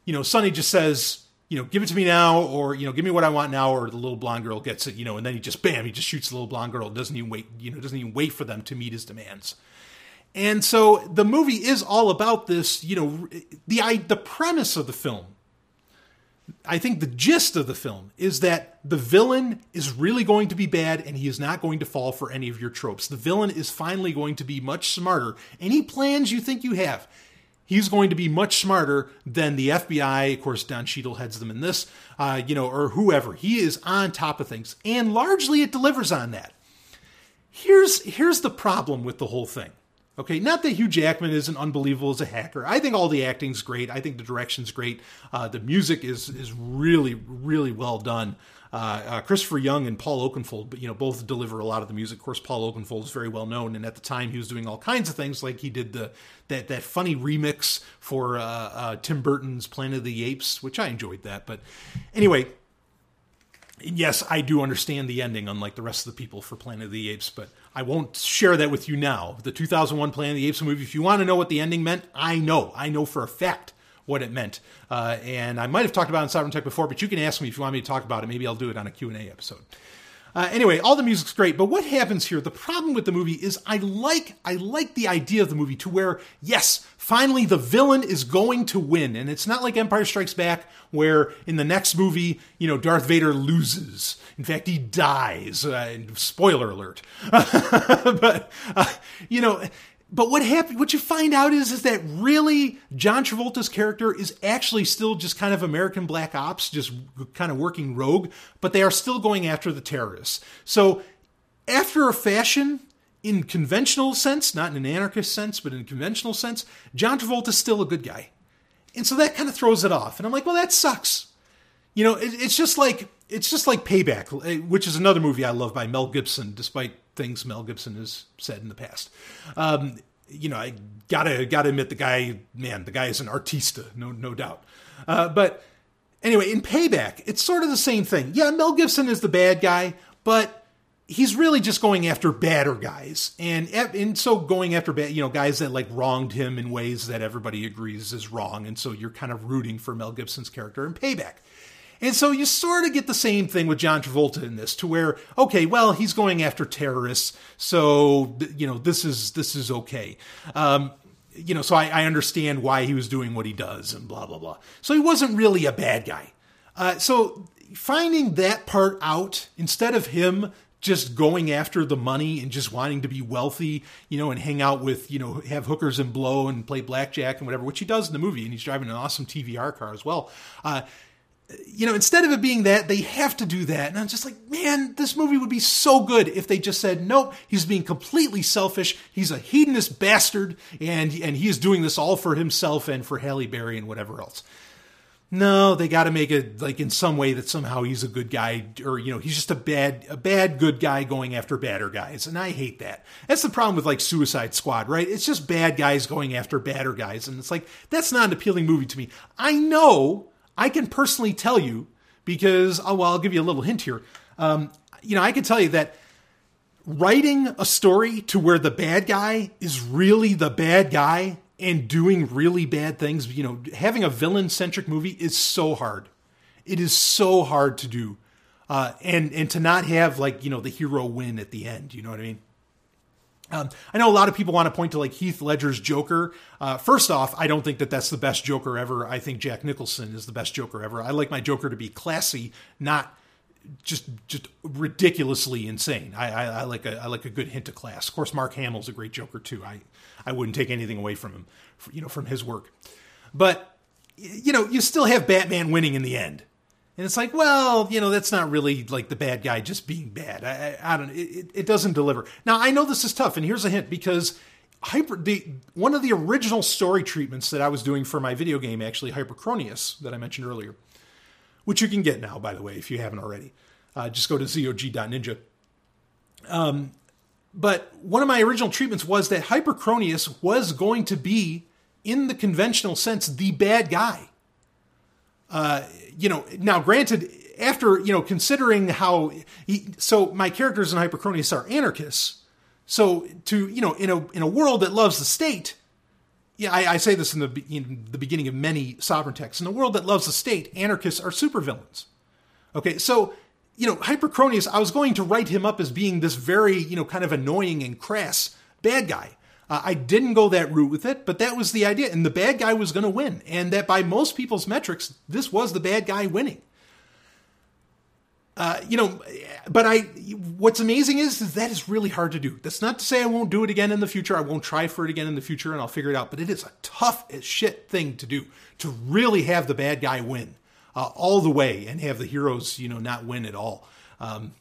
you know, Sonny just says, you know, give it to me now, or you know, give me what I want now, or the little blonde girl gets it, you know, and then he just bam, he just shoots the little blonde girl. Doesn't even wait, you know, doesn't even wait for them to meet his demands. And so the movie is all about this, you know, the the premise of the film I think the gist of the film is that the villain is really going to be bad and he is not going to fall for any of your tropes. The villain is finally going to be much smarter. Any plans you think you have, he's going to be much smarter than the FBI. Of course, Don Cheadle heads them in this, uh, you know, or whoever. He is on top of things, and largely it delivers on that. Here's here's the problem with the whole thing. Okay, not that Hugh Jackman isn't unbelievable as a hacker. I think all the acting's great. I think the direction's great. Uh, the music is is really really well done. Uh, uh, Christopher Young and Paul Oakenfold, you know, both deliver a lot of the music. Of course, Paul Oakenfold is very well known, and at the time he was doing all kinds of things, like he did the that that funny remix for uh, uh Tim Burton's Planet of the Apes, which I enjoyed that. But anyway, yes, I do understand the ending, unlike the rest of the people for Planet of the Apes, but I won't share that with you now. The 2001 Planet of the Apes movie, if you want to know what the ending meant, I know. I know for a fact what it meant. Uh, and I might have talked about it in Sovereign Tech before, but you can ask me if you want me to talk about it. Maybe I'll do it on a Q&A episode. Uh, anyway, all the music's great, but what happens here? The problem with the movie is I like I like the idea of the movie to where yes, finally the villain is going to win, and it's not like Empire Strikes Back where in the next movie you know Darth Vader loses. In fact, he dies. Uh, spoiler alert. but uh, you know but what happened? What you find out is is that really John Travolta's character is actually still just kind of American Black Ops, just kind of working rogue. But they are still going after the terrorists. So, after a fashion, in conventional sense, not in an anarchist sense, but in conventional sense, John Travolta's still a good guy, and so that kind of throws it off. And I'm like, well, that sucks. You know, it, it's just like it's just like Payback, eh, which is another movie I love by Mel Gibson, despite things Mel Gibson has said in the past. Um, you know, I gotta gotta admit the guy, man, the guy is an artista, no no doubt. Uh, but anyway, in Payback, it's sort of the same thing. Yeah, Mel Gibson is the bad guy, but he's really just going after badder guys, and and so going after bad, you know, guys that like wronged him in ways that everybody agrees is wrong, and so you're kind of rooting for Mel Gibson's character in Payback. And so you sort of get the same thing with John Travolta in this, to where okay, well, he's going after terrorists, so you know this is this is okay. Um, you know, so I, I, understand why he was doing what he does and blah blah blah. So he wasn't really a bad guy. Uh, so finding that part out instead of him just going after the money and just wanting to be wealthy, you know, and hang out with, you know, have hookers and blow and play blackjack and whatever, which he does in the movie, and he's driving an awesome TVR car as well. Uh, you know, instead of it being that, they have to do that. And I'm just like, man, this movie would be so good if they just said, nope, he's being completely selfish. He's a hedonist bastard, and and he is doing this all for himself and for Halle Berry and whatever else. no, they got to make it like in some way that somehow he's a good guy, or you know, he's just a bad, a bad good guy going after badder guys, and I hate that. That's the problem with like Suicide Squad, right? It's just bad guys going after badder guys, and it's like that's not an appealing movie to me. I know, I can personally tell you because, oh well, I'll give you a little hint here. Um, you know, I can tell you that writing a story to where the bad guy is really the bad guy and doing really bad things, you know, having a villain centric movie is so hard. It is so hard to do. Uh, and and to not have like you know the hero win at the end, you know what I mean? Um, I know a lot of people want to point to like Heath Ledger's Joker. Uh, first off, I don't think that that's the best Joker ever. I think Jack Nicholson is the best Joker ever. I like my Joker to be classy, not just just ridiculously insane. I, I, I, like a I like a good hint of class. Of course, Mark Hamill's a great Joker too. I I wouldn't take anything away from him, you know, from his work. But you know, you still have Batman winning in the end, and it's like, well, you know, that's not really like the bad guy just being bad. I, I, I don't. It, it doesn't deliver. Now I know this is tough, and here's a hint because hyper the one of the original story treatments that I was doing for my video game, actually Hyperchronius, that I mentioned earlier which you can get now, by the way, if you haven't already. Uh, just go to zog.ninja. Um, but one of my original treatments was that Hyperchronius was going to be, in the conventional sense, the bad guy. Uh, you know, now granted, after you know, considering how he, so my characters in Hyperchronius are anarchists. So to you know, in a in a world that loves the state, yeah, I, I, say this in the in the beginning of many sovereign texts. In a world that loves the state, anarchists are supervillains. Okay, so you know, Hyperchronius, I was going to write him up as being this very you know kind of annoying and crass bad guy. Uh, I didn't go that route with it, but that was the idea, and the bad guy was going to win, and that by most people's metrics, this was the bad guy winning. Uh, you know, but I, what's amazing is, is that is really hard to do. That's not to say I won't do it again in the future. I won't try for it again in the future and I'll figure it out. But it is a tough as shit thing to do to really have the bad guy win uh, all the way and have the heroes, you know, not win at all. Um,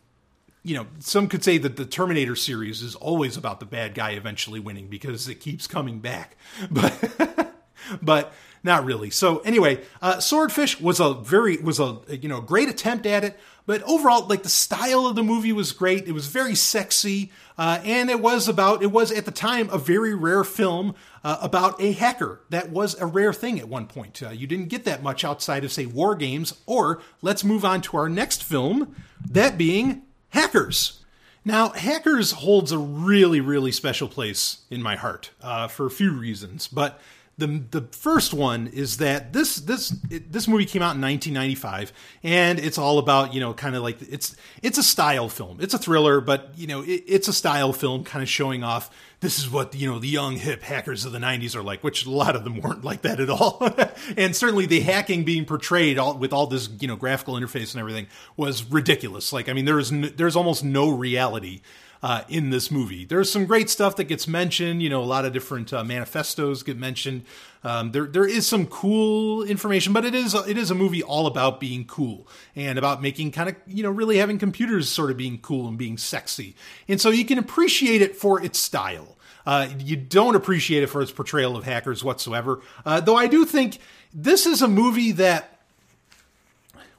you know, some could say that the Terminator series is always about the bad guy eventually winning because it keeps coming back. But, but not really. So anyway, uh, Swordfish was a very was a you know great attempt at it. But overall, like the style of the movie was great. It was very sexy, uh, and it was about it was at the time a very rare film uh, about a hacker. That was a rare thing at one point. Uh, you didn't get that much outside of say war games. Or let's move on to our next film, that being Hackers. Now, Hackers holds a really, really special place in my heart uh, for a few reasons, but the the first one is that this this it, this movie came out in 1995 and it's all about you know kind of like it's it's a style film. It's a thriller but you know it, it's a style film kind of showing off this is what you know the young hip hackers of the 90s are like which a lot of them weren't like that at all. And certainly the hacking being portrayed all, with all this you know graphical interface and everything was ridiculous. Like i mean there's there's almost no reality uh, in this movie. There's some great stuff that gets mentioned. You know, a lot of different uh, manifestos get mentioned. Um, there there is some cool information, but it is it is a movie all about being cool and about making kind of you know really having computers sort of being cool and being sexy. And so you can appreciate it for its style. Uh, you don't appreciate it for its portrayal of hackers whatsoever. Uh, though I do think this is a movie that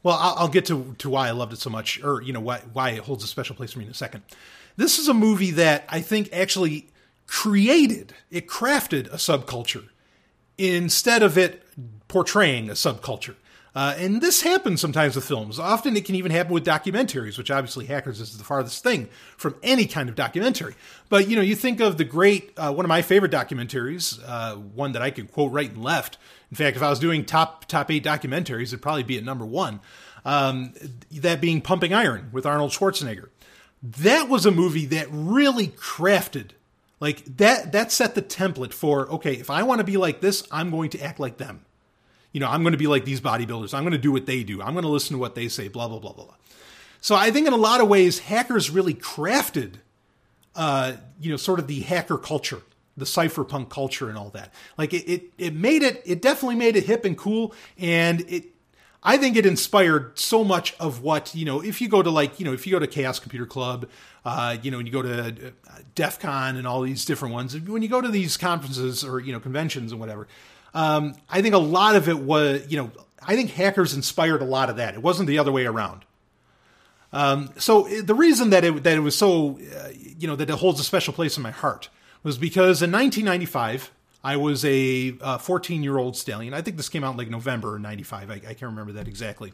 well, I'll, I'll, get to, to why I loved it so much, or you know why why it holds a special place for me in a second. This is a movie that I think actually created, it crafted a subculture instead of it portraying a subculture. Uh, and this happens sometimes with films. Often it can even happen with documentaries, which obviously Hackers is the farthest thing from any kind of documentary. But you know, you think of the great, uh, one of my favorite documentaries, uh, one that I could quote right and left. In fact, if I was doing top top eight documentaries, it'd probably be at number one. Um, that being Pumping Iron with Arnold Schwarzenegger that was a movie that really crafted like that that set the template for okay if i want to be like this i'm going to act like them. You know i'm going to be like these bodybuilders. I'm going to do what they do. I'm going to listen to what they say blah blah blah blah blah. so i think in a lot of ways hackers really crafted uh you know sort of the hacker culture the cypherpunk culture and all that. Like it, it it made it it definitely made it hip and cool and it I think it inspired so much of what, you know, if you go to like, you know, if you go to Chaos Computer Club, uh, you know, and you go to uh, DEF CON and all these different ones, when you go to these conferences or, you know, conventions and whatever, um, I think a lot of it was, you know, I think Hackers inspired a lot of that. It wasn't the other way around. Um, so the reason that it that it was so, uh, you know, that it holds a special place in my heart was because in 1995 I was a 14 uh, year old stallion. I think this came out in like November of 95. I, I can't remember that exactly,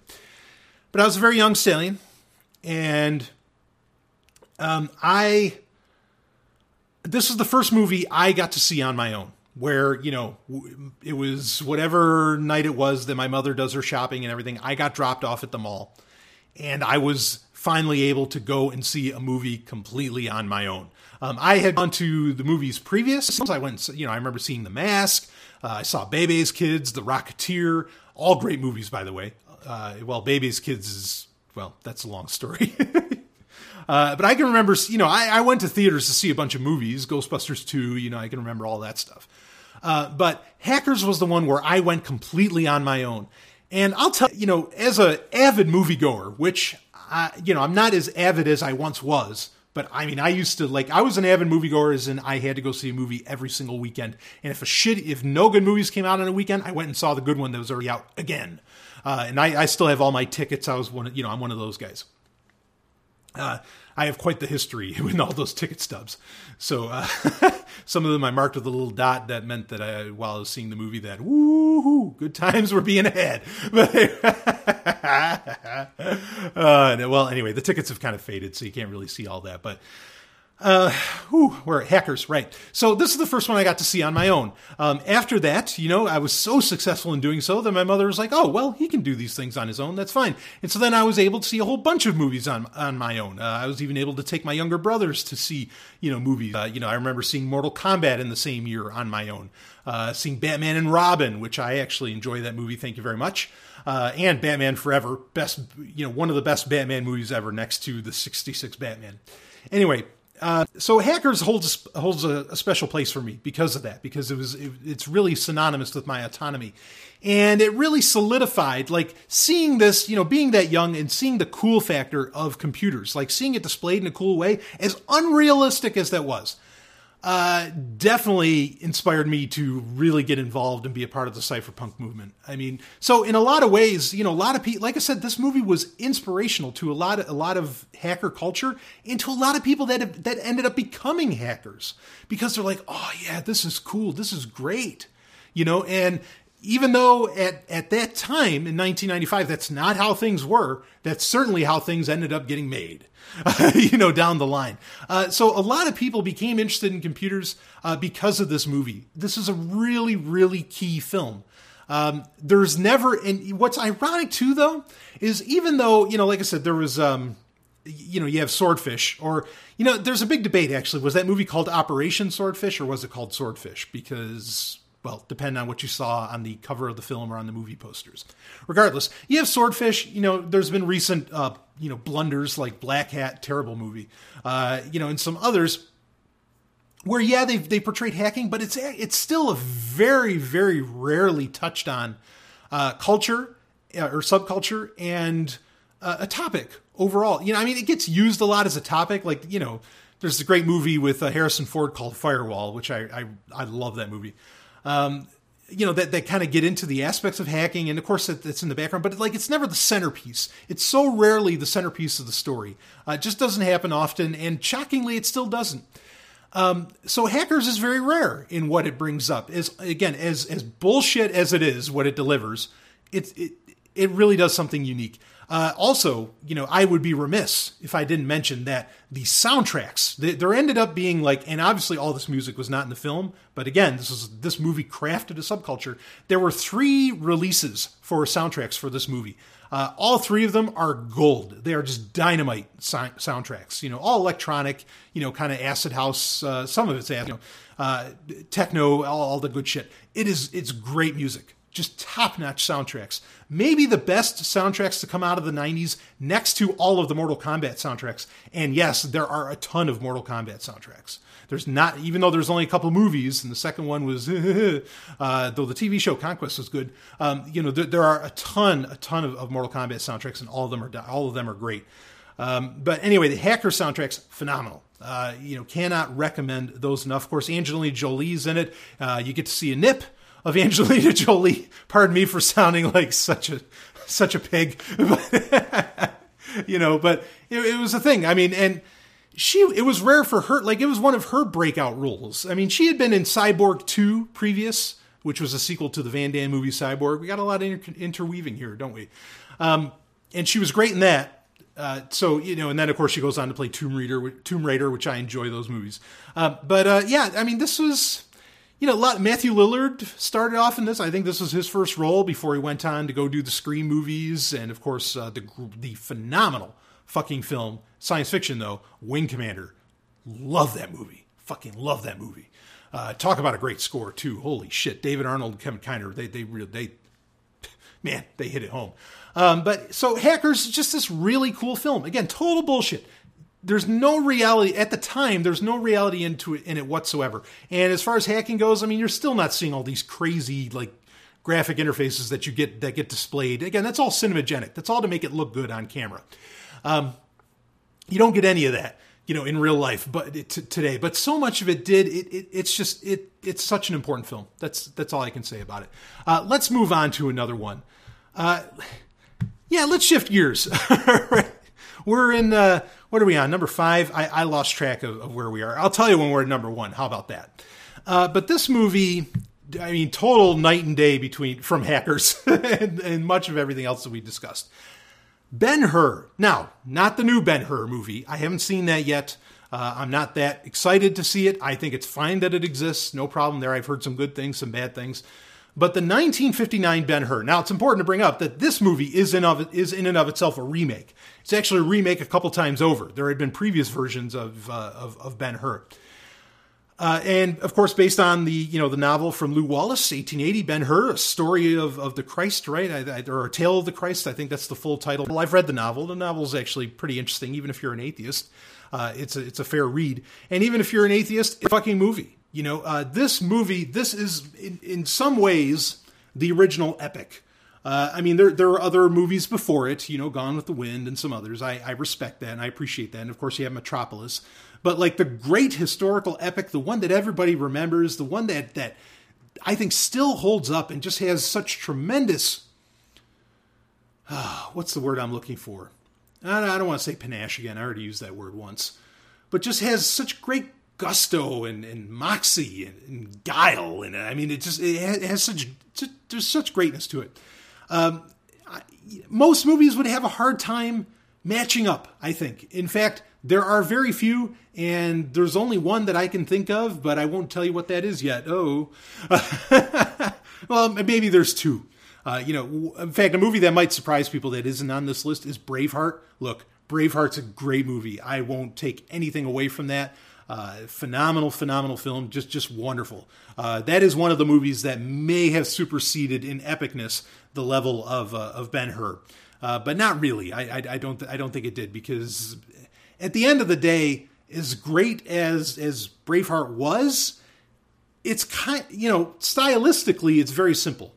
but I was a very young stallion, and um, I this is the first movie I got to see on my own where you know it was whatever night it was that my mother does her shopping and everything i got dropped off at the mall and i was finally able to go and see a movie completely on my own. Um, i had gone to the movies previous. I went you know i remember seeing the mask. Uh, i saw bebe's kids the rocketeer all great movies by the way. Uh, well bebe's kids is well that's a long story. Uh, but I can remember, you know, I, I, went to theaters to see a bunch of movies, Ghostbusters 2, you know, I can remember all that stuff. Uh, but Hackers was the one where I went completely on my own. And I'll tell you, know, as an avid moviegoer, which, I, you know, I'm not as avid as I once was, but I mean, I used to like, I was an avid moviegoer as in I had to go see a movie every single weekend. And if a shit, if no good movies came out on a weekend, I went and saw the good one that was already out again. Uh, and I, I, still have all my tickets. I was one, you know, I'm one of those guys. Uh, I have quite the history with all those ticket stubs. So uh, some of them I marked with a little dot that meant that I, while I was seeing the movie, that woohoo, good times were being had. But uh, well, anyway, the tickets have kind of faded, so you can't really see all that. But uh, whew, we're hackers, right? So this is the first one I got to see on my own. Um, after that, you know, I was so successful in doing so that my mother was like, "Oh, well, he can do these things on his own. That's fine." And so then I was able to see a whole bunch of movies on on my own. Uh, I was even able to take my younger brothers to see, you know, movies. Uh, you know, I remember seeing Mortal Kombat in the same year on my own. Uh, seeing Batman and Robin, which I actually enjoy that movie. Thank you very much. Uh, and Batman Forever, best, you know, one of the best Batman movies ever, next to the '66 Batman. Anyway, uh, so hackers holds holds a, a, special place for me because of that because it was it, it's really synonymous with my autonomy and it really solidified like seeing this you know being that young and seeing the cool factor of computers like seeing it displayed in a cool way as unrealistic as that was uh, definitely inspired me to really get involved and be a part of the cypherpunk movement. I mean, so in a lot of ways, you know, a lot of people, like I said, this movie was inspirational to a lot of a lot of hacker culture and to a lot of people that have, that ended up becoming hackers because they're like, oh yeah, this is cool, this is great, you know, and even though at, at that time in 1995 that's not how things were that's certainly how things ended up getting made you know, down the line. Uh, so a lot of people became interested in computers uh, because of this movie. This is a really, really key film. Um, there's never, and what's ironic too, though, is even though you know, like I said, there was, um, you know, you have Swordfish, or you know, there's a big debate actually. Was that movie called Operation Swordfish, or was it called Swordfish? Because well, depending on what you saw on the cover of the film or on the movie posters. Regardless, you have Swordfish. You know, there's been recent, uh, you know, blunders like Black Hat, terrible movie. Uh, you know, and some others where yeah, they they portrayed hacking, but it's it's still a very very rarely touched on uh, culture uh, or subculture and uh, a topic overall. You know, I mean, it gets used a lot as a topic, like you know. There's a great movie with uh, Harrison Ford called Firewall, which I, I I love that movie um, you know that that kind of get into the aspects of hacking and of course it's in the background but like it's never the centerpiece. It's so rarely the centerpiece of the story. Uh, it just doesn't happen often and shockingly it still doesn't. Um, so hackers is very rare in what it brings up. As again as as bullshit as it is what it delivers it it, it really does something unique uh, also, you know, I would be remiss if I didn't mention that the soundtracks they, there ended up being like, and obviously all this music was not in the film, but again, this is this movie crafted a subculture. There were three releases for soundtracks for this movie. Uh, all three of them are gold. They are just dynamite si- soundtracks. You know, all electronic. You know, kind of acid house. Uh, some of it's you know, uh, techno. All, all the good shit. It is. It's great music just top notch soundtracks. Maybe the best soundtracks to come out of the 90s next to all of the Mortal Kombat soundtracks. And yes, there are a ton of Mortal Kombat soundtracks. There's not, even though there's only a couple movies, and the second one was, uh, though the TV show Conquest was good. Um, you know, there, there, are a ton, a ton of, of, Mortal Kombat soundtracks, and all of them are all of them are great. Um, but anyway, the Hacker soundtracks phenomenal. Uh, you know, cannot recommend those enough. Of course, Angelina Jolie's in it. Uh, you get to see a nip of Angelina Jolie. Pardon me for sounding like such a such a pig, you know, but it, it was a thing. I mean, and she it was rare for her like it was one of her breakout roles. I mean, she had been in Cyborg 2 previous, which was a sequel to the Van Damme movie Cyborg. We got a lot of inter- interweaving here, don't we? Um, and she was great in that. Uh, so you know, and then of course she goes on to play Tomb Raider, Tomb Raider, which I enjoy those movies. Uh, but uh, yeah, I mean, this was you know, Matthew Lillard started off in this. I think this was his first role before he went on to go do the Scream movies, and of course uh, the the phenomenal fucking film science fiction though, Wing Commander. Love that movie. Fucking love that movie. Uh, talk about a great score too. Holy shit, David Arnold, Kevin Kiner, they they really they man, they hit it home. Um, but so Hackers just this really cool film. Again, total bullshit. There's no reality at the time. There's no reality into it in it whatsoever. And as far as hacking goes, I mean, you're still not seeing all these crazy like graphic interfaces that you get that get displayed. Again, that's all cinemagenic. That's all to make it look good on camera. Um, you don't get any of that you know in real life but t- today but so much of it did it, it, it's just it it's such an important film that's that's all i can say about it uh, let's move on to another one uh, yeah let's shift gears we're in uh, what are we on number five i, I lost track of, of, where we are i'll tell you when we're at number one how about that uh, but this movie i mean total night and day between from hackers and, and much of everything else that we discussed Ben Hur. Now, not the new Ben Hur movie. I haven't seen that yet. Uh, I'm not that excited to see it. I think it's fine that it exists. No problem there. I've heard some good things, some bad things. But the 1959 Ben Hur. Now, it's important to bring up that this movie is in of is in and of itself a remake. It's actually a remake a couple times over. There had been previous versions of uh, of, of Ben Hur. Uh, and of course, based on the you know the novel from Lew Wallace, 1880, Ben Hur, a story of, of the Christ, right? I, I, or a tale of the Christ. I think that's the full title. Well, I've read the novel. The novel is actually pretty interesting, even if you're an atheist. Uh, it's a it's a fair read, and even if you're an atheist, it's a fucking movie. You know, uh, this movie, this is in, in some ways the original epic. Uh, I mean, there there are other movies before it, you know, Gone with the Wind and some others. I, I respect that and I appreciate that. And of course, you have Metropolis, but like the great historical epic, the one that everybody remembers, the one that that I think still holds up and just has such tremendous. Uh, what's the word I'm looking for? I don't, I don't want to say panache again. I already used that word once, but just has such great gusto and, and moxie and, and guile and I mean it just it has, it has such just, there's such greatness to it. Um, I, most movies would have a hard time matching up. I think. In fact, there are very few, and there's only one that I can think of, but I won't tell you what that is yet. Oh, well, maybe there's two. Uh, you know, in fact, a movie that might surprise people that isn't on this list is Braveheart. Look, Braveheart's a great movie. I won't take anything away from that. Uh, phenomenal, phenomenal film, just just wonderful. Uh, that is one of the movies that may have superseded in epicness the level of uh, of Ben Hur, uh, but not really. I, I, I don't I don't think it did because at the end of the day, as great as as Braveheart was, it's kind you know stylistically it's very simple.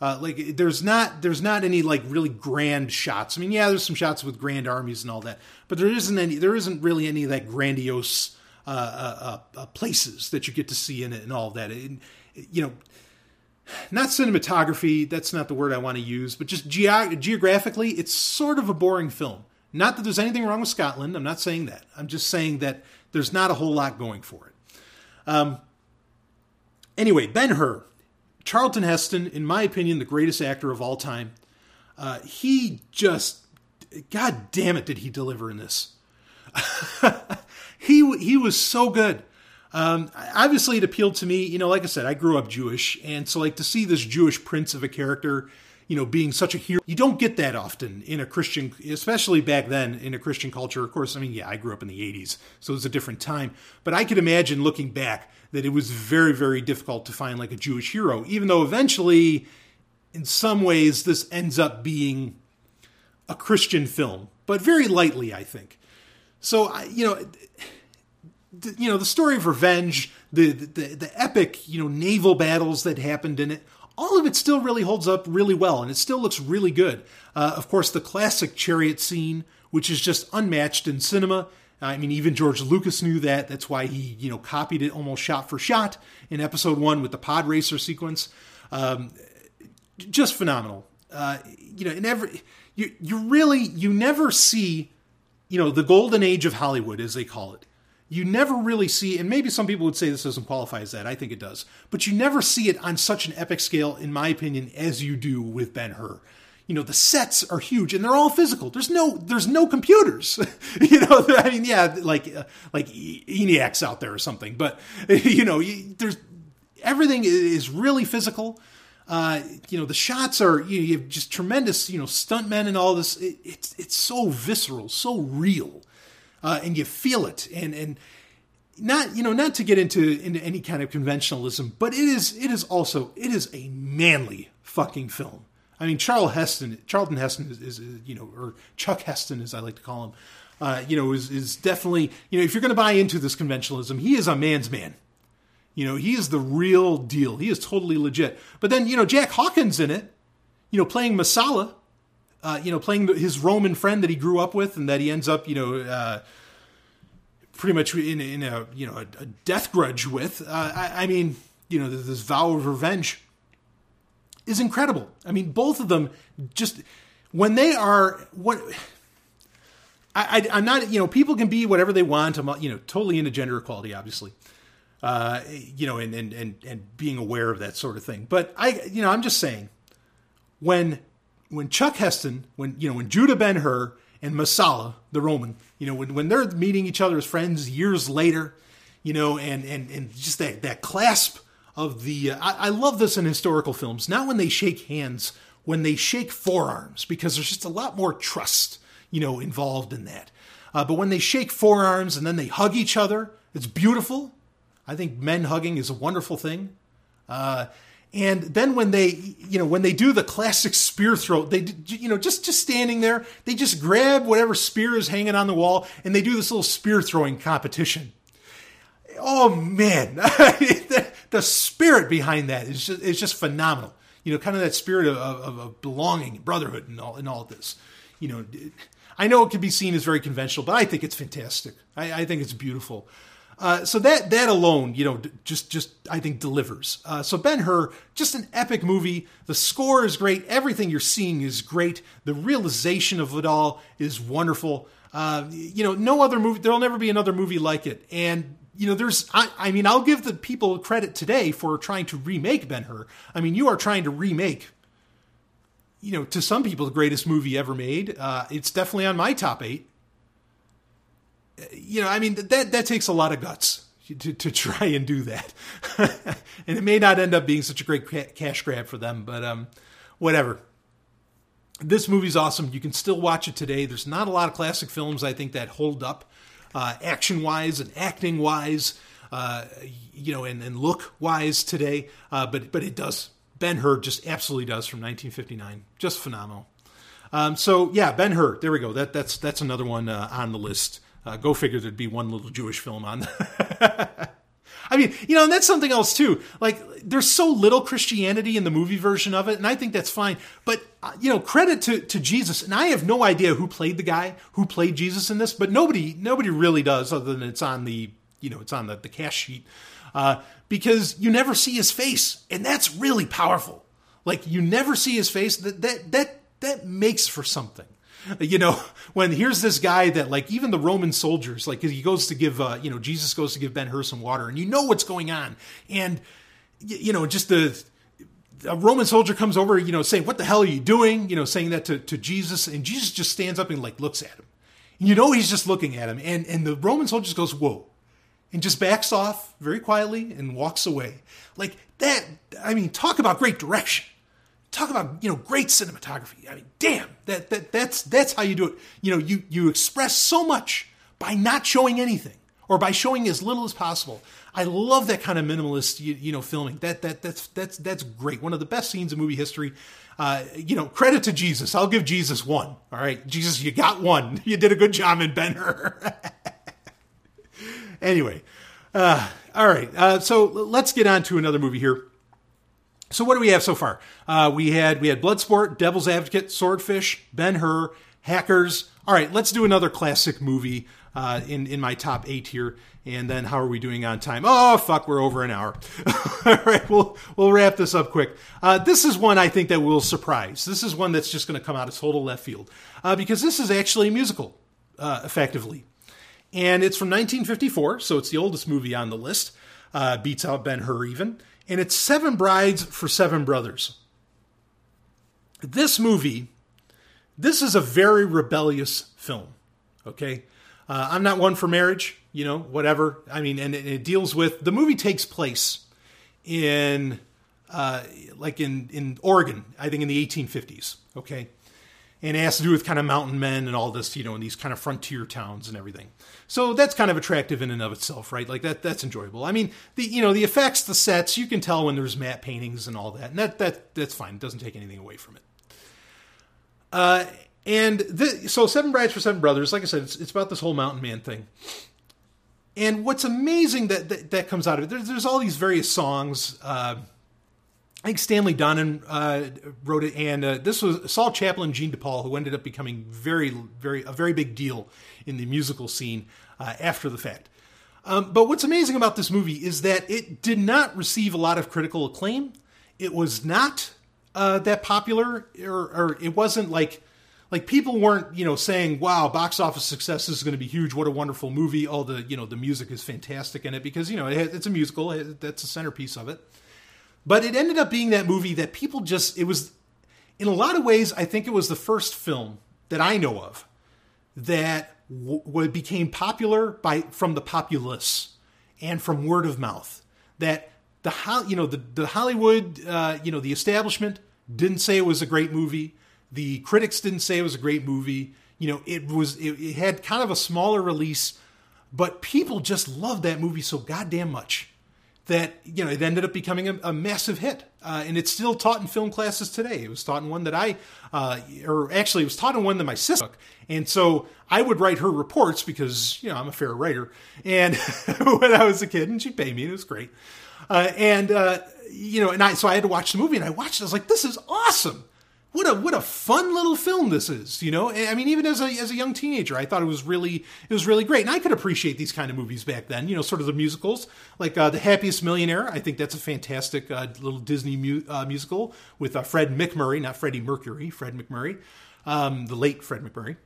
Uh, like there's not there's not any like really grand shots. I mean, yeah, there's some shots with grand armies and all that, but there isn't any there isn't really any of that grandiose uh, uh, uh places that you get to see in it and all that. And, you know, not cinematography. That's not the word I want to use, but just ge- geographically, it's sort of a boring film. Not that there's anything wrong with Scotland. I'm not saying that. I'm just saying that there's not a whole lot going for it. Um, anyway, Ben Hur, Charlton Heston, in my opinion, the greatest actor of all time. Uh, he just, God damn it, did he deliver in this? he he was so good. Um, obviously, it appealed to me. You know, like I said, I grew up Jewish, and so like to see this Jewish prince of a character you know, being such a hero. You don't get that often in a Christian, especially back then in a Christian culture. Of course, I mean, yeah, I grew up in the 80s, so it was a different time. But I could imagine looking back that it was very, very difficult to find like a Jewish hero, even though eventually, in some ways, this ends up being a Christian film, but very lightly, I think. So, you know, you know, the story of revenge, the, the the epic, you know, naval battles that happened in it, all of it still really holds up really well and it still looks really good. Uh, of course, the classic chariot scene, which is just unmatched in cinema. I mean, even George Lucas knew that. That's why he, you know, copied it almost shot for shot in episode one with the pod racer sequence. Um, just phenomenal. Uh, you know, in every you you really you never see, you know, the golden age of Hollywood as they call it. You never really see, and maybe some people would say this doesn't qualify as that. I think it does, but you never see it on such an epic scale, in my opinion, as you do with Ben Hur. You know, the sets are huge and they're all physical. There's no there's no computers. you know, I mean, yeah, like uh, like ENIACs out there or something, but you know, there's everything is really physical. Uh, you know, the shots are you, know, you, have just tremendous, you know, stuntmen and all this. It, it's it's so visceral, so real, uh, and you feel it. And and not you know not to get into into any kind of conventionalism, but it is it is also it is a manly fucking film. I mean, Charles Heston, Charlton Heston is, is, you know, or Chuck Heston, as I like to call him, uh, you know, is is definitely you know if you're going to buy into this conventionalism, he is a man's man. You know, he is the real deal. He is totally legit. But then, you know, Jack Hawkins in it, you know, playing Messala, uh, you know, playing his Roman friend that he grew up with and that he ends up, you know, uh, pretty much in, in a, you know, a, death grudge with. Uh, I, I, mean, you know, this vow of revenge is incredible. I mean, both of them just, when they are, what, I, I, am not, you know, people can be whatever they want. I'm, you know, totally into gender equality, obviously uh, you know, and, and, and, and being aware of that sort of thing. But I, you know, I'm just saying when, when Chuck Heston, when, you know, when Judah Ben Hur and Messala, the Roman, you know, when, when they're meeting each other as friends years later, you know, and, and, and just that, that clasp of the, uh, I, I love this in historical films, not when they shake hands, when they shake forearms, because there's just a lot more trust, you know, involved in that. Uh, but when they shake forearms and then they hug each other, it's beautiful. I think men hugging is a wonderful thing. Uh, and then when they, you know, when they do the classic spear throw, they, you know, just just standing there, they just grab whatever spear is hanging on the wall and they do this little spear throwing competition. Oh man, the, the, spirit behind that is just is just phenomenal. You know, kind of that spirit of, of, of belonging, brotherhood, and all and all of this. You know, I know it can be seen as very conventional, but I think it's fantastic. I, I think it's beautiful. Uh, so that that alone, you know, just just I think delivers. Uh, so Ben Hur, just an epic movie. The score is great. Everything you're seeing is great. The realization of it all is wonderful. Uh, you know, no other movie. There'll never be another movie like it. And you know, there's. I, I mean, I'll give the people credit today for trying to remake Ben Hur. I mean, you are trying to remake. You know, to some people, the greatest movie ever made. Uh, it's definitely on my top eight you know, I mean, that, that takes a lot of guts to, to try and do that. and it may not end up being such a great cash grab for them, but um, whatever. This movie's awesome. You can still watch it today. There's not a lot of classic films, I think, that hold up uh, action wise and acting wise, uh, you know, and, and look wise today. Uh, but, but it does. Ben Hur just absolutely does from 1959. Just phenomenal. Um, so yeah, Ben Hur. There we go. That that's that's another one uh, on the list. Uh, go figure there'd be one little Jewish film on. I mean, you know, and that's something else too. Like, there's so little Christianity in the movie version of it, and I think that's fine. But uh, you know, credit to to Jesus, and I have no idea who played the guy who played Jesus in this, but nobody nobody really does, other than it's on the you know it's on the the cast sheet, uh, because you never see his face, and that's really powerful. Like, you never see his face. That that that that makes for something you know, when here's this guy that like even the Roman soldiers, like he goes to give, uh, you know, Jesus goes to give Ben Hur some water, and you know what's going on, and you know, just the a Roman soldier comes over, you know, saying, "What the hell are you doing?" You know, saying that to, to Jesus, and Jesus just stands up and like looks at him. And you know he's just looking at him, and and the Roman soldier just goes, "Whoa," and just backs off very quietly and walks away. Like that. I mean, talk about great direction talk about you know great cinematography. I mean, damn, that that that's that's how you do it. You know, you you express so much by not showing anything or by showing as little as possible. I love that kind of minimalist you, you know filming. That that that's that's that's great. One of the best scenes in movie history. Uh, you know, credit to Jesus. I'll give Jesus one. All right, Jesus, you got one. You did a good job in Ben Hur. anyway, uh, all right. Uh, so let's get on to another movie here. So what do we have so far? Uh, we had we had Bloodsport, Devil's Advocate, Swordfish, Ben Hur, Hackers. All right, let's do another classic movie. uh, in in my top eight here. And then how are we doing on time? Oh fuck, we're over an hour. All right, we'll we'll wrap this up quick. Uh, this is one I think that will surprise. This is one that's just going to come out of total left field uh, because this is actually a musical, uh, effectively, and it's from 1954, so it's the oldest movie on the list. Uh, beats out Ben Hur even, and it's Seven Brides for Seven Brothers. This movie, this is a very rebellious film. Okay, uh, I'm not one for marriage, you know, whatever. I mean, and it, deals with the movie takes place in uh, like in in Oregon, I think in the 1850s. Okay, and it has to do with kind of mountain men and all this, you know, in these kind of frontier towns and everything. So that's kind of attractive in and of itself, right? Like that that's enjoyable. I mean, the you know the effects, the sets, you can tell when there's matte paintings and all that, and that that that's fine. It doesn't take anything away from it. Uh, and the, so Seven Brides for Seven Brothers, like I said, it's, it's about this whole mountain man thing. And what's amazing that that, that comes out of it, there's, there's all these various songs. Uh, I think Stanley Donen uh, wrote it, and uh, this was Saul Chaplin, Gene de Paul, who ended up becoming very, very a very big deal in the musical scene uh, after the fact. Um, but what's amazing about this movie is that it did not receive a lot of critical acclaim. It was not uh, that popular, or, or it wasn't like like people weren't you know saying wow box office success is going to be huge what a wonderful movie all the you know the music is fantastic in it because you know it, it's a musical that's the centerpiece of it but it ended up being that movie that people just it was in a lot of ways i think it was the first film that i know of that w- became popular by from the populace and from word of mouth. That the you know the, the hollywood uh, you know the establishment didn't say it was a great movie. The critics didn't say it was a great movie. You know, it was it, it had kind of a smaller release, but people just loved that movie so goddamn much that you know it ended up becoming a, a massive hit, uh, and it's still taught in film classes today. It was taught in one that I, uh, or actually, it was taught in one that my sister took, and so I would write her reports because you know I'm a fair writer, and when I was a kid, and she'd pay me, it was great, uh, and uh, you know, and I so I had to watch the movie, and I watched. it. I was like, this is awesome what a what a fun little film this is you know? I mean even as a as a young teenager i thought it was really it was really great. And i could appreciate these kind of movies back then you know sort of the musicals. Like uh, the happiest millionaire i think that's a fantastic uh, little disney mu- uh, musical with uh, fred MacMurray not freddie mercury fred MacMurray um, the late fred MacMurray.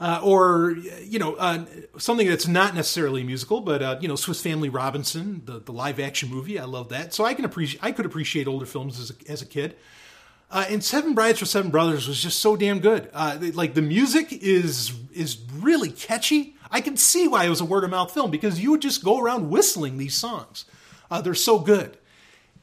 Uh, or you know uh, something that's not necessarily musical, but uh, you know Swiss Family Robinson, the, the live action movie. I love that, so I can appreciate I could appreciate older films as a, as a kid. Uh, and Seven Brides for Seven Brothers was just so damn good. Uh, like the music is is really catchy. I can see why it was a word of mouth film because you would just go around whistling these songs. Uh, they're so good,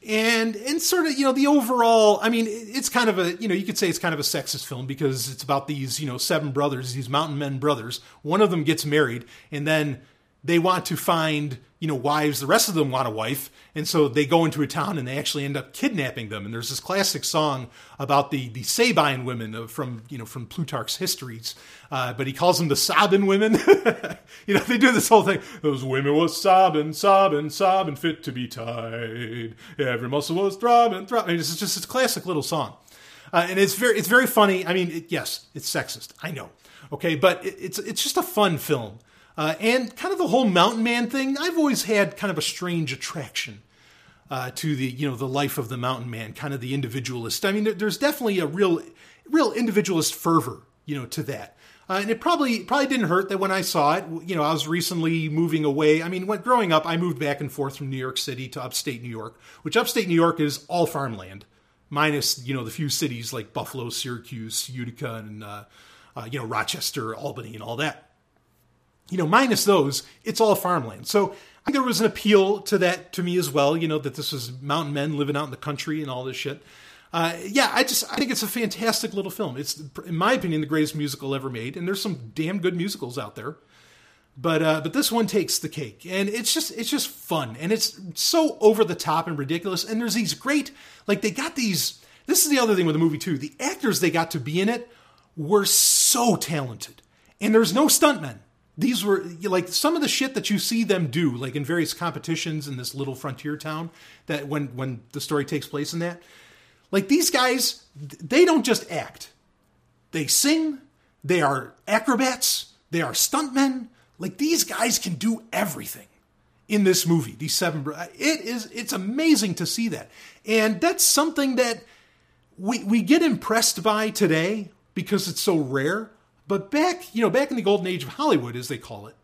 and and sort of you know the overall. I mean, it's kind of a you know you could say it's kind of a sexist film because it's about these you know seven brothers, these mountain men brothers. One of them gets married, and then they want to find you know wives the rest of them want a wife and so they go into a town and they actually end up kidnapping them. And there's this classic song about the the sabine women from you know from plutarch's histories uh, but he calls them the sabine women. You know they do this whole thing. Those women was sobbing sobbing sobbing fit to be tied. Every muscle was throbbing throbbing it's just this classic little song. Uh, and it's very it's very funny. I mean it, yes it's sexist. I know. Okay but it, it's it's just a fun film uh, and kind of the whole mountain man thing, I've always had kind of a strange attraction uh, to the you know the life of the mountain man, kind of the individualist. I mean, there's definitely a real real individualist fervor, you know, to that. Uh, and it probably probably didn't hurt that when I saw it, you know, I was recently moving away. I mean, when growing up, I moved back and forth from New York City to upstate New York, which upstate New York is all farmland, minus you know the few cities like Buffalo, Syracuse, Utica, and uh, uh you know Rochester, Albany, and all that you know, minus those, it's all farmland. So I think there was an appeal to that to me as well. You know, that this was mountain men living out in the country and all this shit. Uh, yeah, I just I think it's a fantastic little film. It's, in my opinion, the greatest musical ever made, and there's some damn good musicals out there. But uh, but this one takes the cake, and it's just it's just fun, and it's so over the top and ridiculous. And there's these great like they got these. This is the other thing with the movie too. The actors they got to be in it were so talented, and there's no stuntmen these were like some of the shit that you see them do like in various competitions in this little frontier town that when when the story takes place in that like these guys they don't just act they sing they are acrobats They are stuntmen. Like these guys can do everything in this movie. These seven, it is it's amazing to see that, and that's something that we we get impressed by today because it's so rare. But back, you know, back in the golden age of Hollywood, as they call it,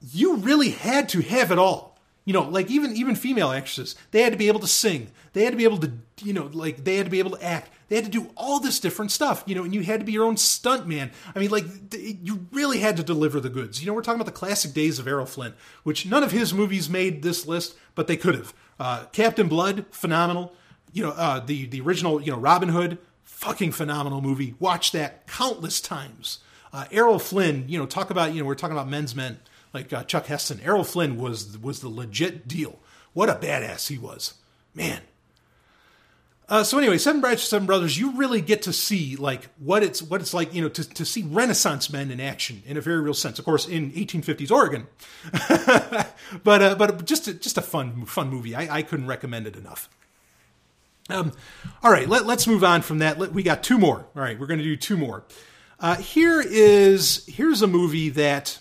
you really had to have it all. You know, like even even female actresses, they had to be able to sing. They had to be able to, you know, like they had to be able to act. They had to do all this different stuff, you know, and you had to be your own stunt man. I mean, like you really had to deliver the goods. You know, we're talking about the classic days of Errol Flynn, which none of his movies made this list, but they could have. Uh, Captain Blood, phenomenal. You know, uh, the the original, you know, Robin Hood, fucking phenomenal movie. Watch that countless times. Uh, Errol Flynn, you know, talk about you know we're talking about men's men like uh, Chuck Heston. Errol Flynn was was the legit deal. What a badass he was, man. Uh, so anyway, Seven Brides for Seven Brothers, you really get to see like what it's what it's like, you know, to, to see Renaissance men in action in a very real sense. Of course, in 1850s Oregon, but uh, but just a, just a fun fun movie. I, I couldn't recommend it enough. Um, all right, let, us move on from that. Let, we got two more. All right, we're going to do two more. Uh, here is here's a movie that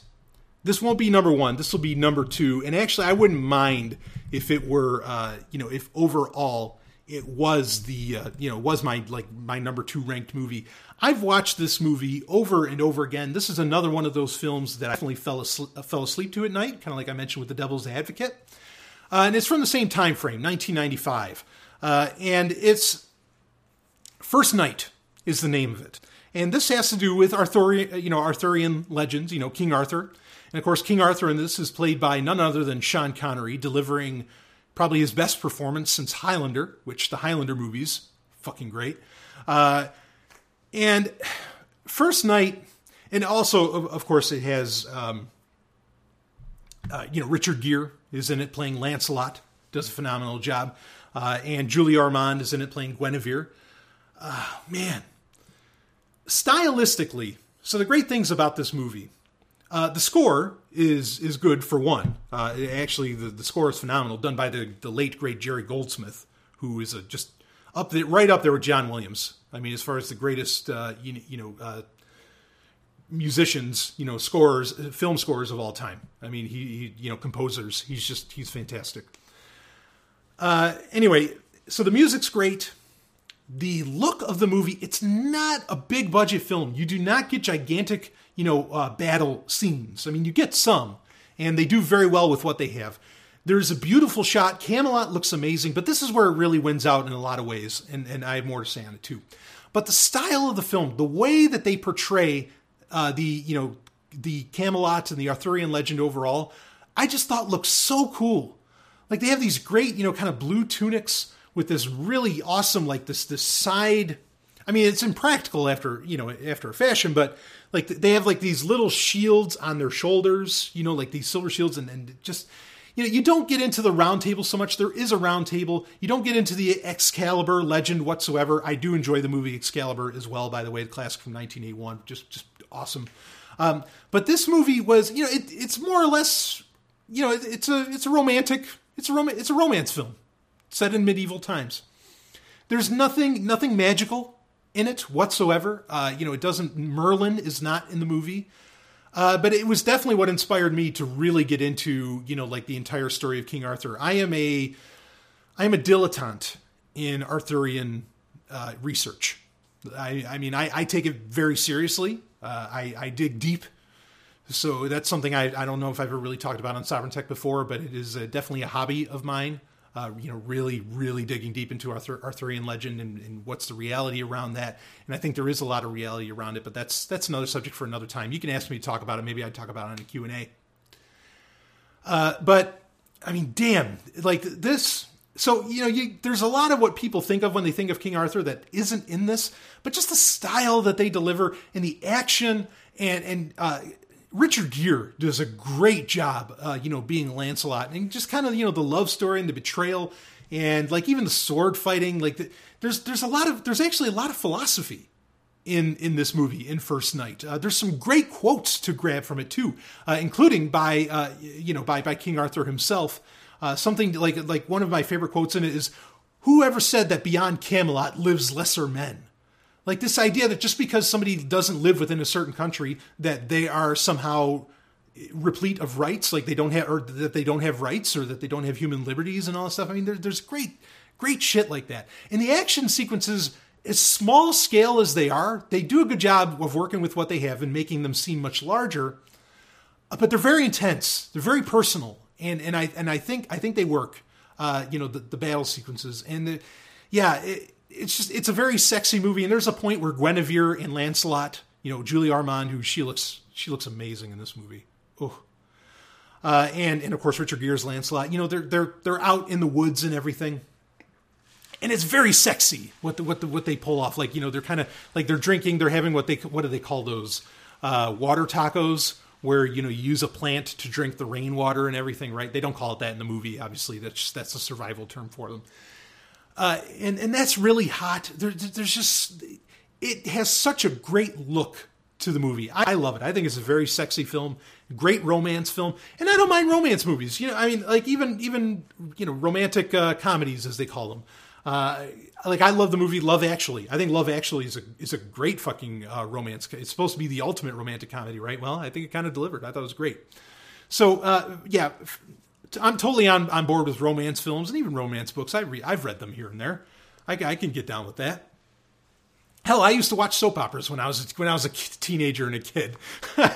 this won't be number one. This will be number two. And actually, I wouldn't mind if it were, uh, you know, if overall it was the, uh, you know, was my like my number two ranked movie. I've watched this movie over and over again. This is another one of those films that I definitely fell asleep, fell asleep to at night, kind of like I mentioned with The Devil's Advocate. Uh, and it's from the same time frame, 1995. Uh, and it's First Knight is the name of it. And this has to do with Arthurian, you know, Arthurian legends, you know, King Arthur. And of course, King Arthur in this is played by none other than Sean Connery, delivering probably his best performance since Highlander, which the Highlander movies, fucking great. Uh, and First Knight, and also, of, of course, it has, um, uh, you know, Richard Gere is in it playing Lancelot, does a phenomenal job. Uh, and Julie Ormond is in it playing Guinevere. Uh, man, stylistically, so the great things about this movie uh, the score is is good for one. Uh, actually, the, the score is phenomenal, done by the, the late great Jerry Goldsmith, who is a, just up there, right up there with John Williams. I mean, as far as the greatest, uh, you, you know, uh, musicians, you know, scores, film scores of all time. I mean, he, he you know, composers. He's just he's fantastic. Uh, anyway, so the music's great. The look of the movie, it's not a big budget film. You do not get gigantic you know, uh, battle scenes. I mean, you get some, and they do very well with what they have. There's a beautiful shot. Camelot looks amazing, but this is where it really wins out in a lot of ways, and, and I have more to say on it too. But the style of the film, the way that they portray uh, the, you know, the Camelot and the Arthurian legend overall, I just thought looked so cool. Like they have these great, you know, kind of blue tunics with this really awesome, like this this side. I mean, it's impractical after you know after a fashion, but like they have like these little shields on their shoulders, you know, like these silver shields, and, and just you know, you don't get into the round table so much. There is a round table. You don't get into the Excalibur legend whatsoever. I do enjoy the movie Excalibur as well, by the way, the classic from 1981. Just, just awesome. Um, but this movie was, you know, it, it's more or less, you know, it, it's a, it's a romantic, it's a rom- it's a romance film set in medieval times. There's nothing, nothing magical in it whatsoever. Uh, you know, it doesn't. Merlin is not in the movie. Uh, but it was definitely what inspired me to really get into, you know, like the entire story of King Arthur. I am a, I am a dilettante in Arthurian uh, research. I, I mean, I, I, take it very seriously. Uh, I, I, dig deep. So that's something I, I don't know if I've ever really talked about on Sovereign Tech before, but it is definitely a hobby of mine uh, you know, really, really digging deep into Arthur, Arthurian legend and, and, what's the reality around that. And I think there is a lot of reality around it, but that's that's another subject for another time. You can ask me to talk about it. Maybe I'd talk about it in a Q and A. Uh, but I mean, damn, like this. So you know, you, there's a lot of what people think of when they think of King Arthur that isn't in this, but just the style that they deliver and the action and and uh, Richard Gere does a great job, uh, you know, being Lancelot, and just kind of you know the love story and the betrayal, and like even the sword fighting. Like the, there's there's a lot of there's actually a lot of philosophy in in this movie in First Knight. Uh, there's some great quotes to grab from it too, uh, including by uh, you know by by King Arthur himself. Uh, something like like one of my favorite quotes in it is, "Whoever said that beyond Camelot lives lesser men." Like this idea that just because somebody doesn't live within a certain country, that they are somehow replete of rights, like they don't have, or that they don't have rights, or that they don't have human liberties and all that stuff. I mean, there, there's great, great shit like that. And the action sequences, as small scale as they are, they do a good job of working with what they have and making them seem much larger. Uh, But they're very intense. They're very personal, and and I and I think I think they work. Uh, you know, the, the battle sequences and the, yeah, it, it's just it's a very sexy movie. And there's a point where Guinevere and Lancelot, you know, Julie Ormond, who she looks she looks amazing in this movie. Oh, uh, and and of course Richard Gere's Lancelot. You know, they're they're they're out in the woods and everything, and it's very sexy what the, what the, what they pull off. Like you know, they're kind of like they're drinking. They're having what they what do they call those uh, water tacos, where you know you use a plant to drink the rainwater and everything. Right? They don't call it that in the movie. Obviously, that's just, that's a survival term for them. Uh, and and that's really hot. There, there's just it has such a great look to the movie. I love it. I think it's a very sexy film, great romance film, and I don't mind romance movies. You know, I mean, like even even you know romantic uh, comedies as they call them. Uh, like I love the movie Love Actually. I think Love Actually is a is a great fucking uh, romance. It's supposed to be the ultimate romantic comedy, right? Well, I think it kind of delivered. I thought it was great. So uh, yeah, I'm totally on, on board with romance films and even romance books. I re- I've read them here and there. I, I can get down with that. Hell, I used to watch soap operas when I was when I was a teenager and a kid, and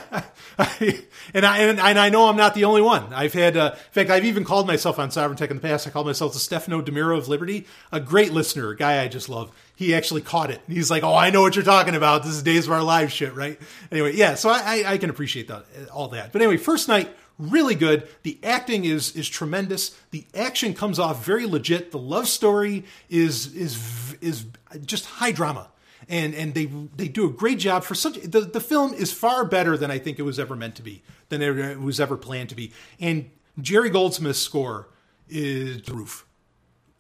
I and, and, I know I'm not the only one. I've had, uh, in fact, I've even called myself on Sovereign Tech in the past. I called myself the Stefano DiMera of Liberty, a great listener, a guy I just love. He actually caught it. He's like, "Oh, I know what you're talking about. This is Days of Our Lives shit, right?" Anyway, yeah. So I, I, I can appreciate that all that. But anyway, First Knight really good. The acting is is tremendous. The action comes off very legit. The love story is is is just high drama. And and they they do a great job for such the, the film is far better than I think it was ever meant to be, than it was ever planned to be. And Jerry Goldsmith's score is the roof.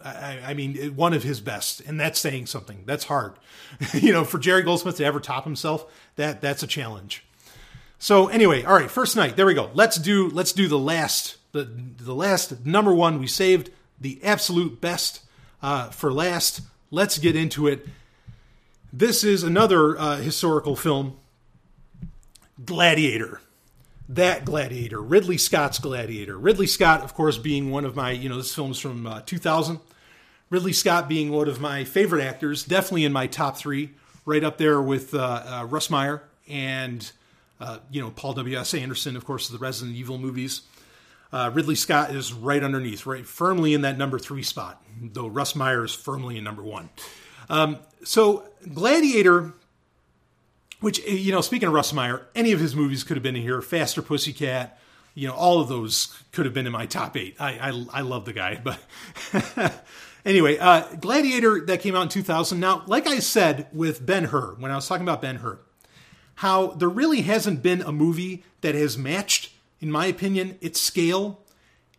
I, I mean, one of his best, and that's saying something. That's hard, you know, for Jerry Goldsmith to ever top himself. That that's a challenge. So anyway, all right, First Knight. There we go. Let's do let's do the last the the last number one. We saved the absolute best uh, for last. Let's get into it. This is another uh, historical film, Gladiator. That Gladiator, Ridley Scott's Gladiator. Ridley Scott, of course, being one of my you know this film's from uh, 2000. Ridley Scott being one of my favorite actors, definitely in my top three, right up there with uh, Russ Meyer and uh, you know, Paul W.S. Anderson, of course, the Resident Evil movies. Uh, Ridley Scott is right underneath, right firmly in that number three spot, though Russ Meyer is firmly in number one. Um, so, Gladiator, which, you know, speaking of Russ Meyer, any of his movies could have been in here. Faster Pussycat, you know, all of those could have been in my top eight. I, I, I love the guy, but anyway, uh, Gladiator that came out in 2000. Now, like I said with Ben Hur, when I was talking about Ben Hur, how there really hasn't been a movie that has matched, in my opinion, its scale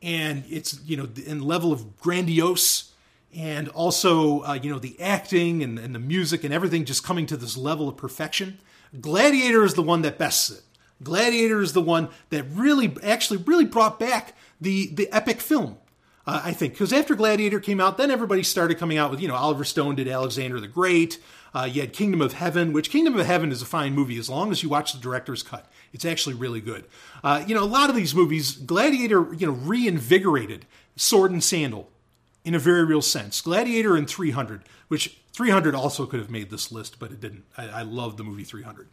and its you know in level of grandiose and also uh, you know the acting and, and the music and everything just coming to this level of perfection. Gladiator is the one that bests it. Gladiator is the one that really actually really brought back the the epic film. Uh, I think because after Gladiator came out, then everybody started coming out with you know Oliver Stone did Alexander the Great. Uh, you had Kingdom of Heaven, which Kingdom of Heaven is a fine movie as long as you watch the director's cut. It's actually really good. Uh, you know, a lot of these movies, Gladiator, you know, reinvigorated Sword and Sandal in a very real sense. Gladiator and 300, which 300 also could have made this list, but it didn't. I, I love the movie 300.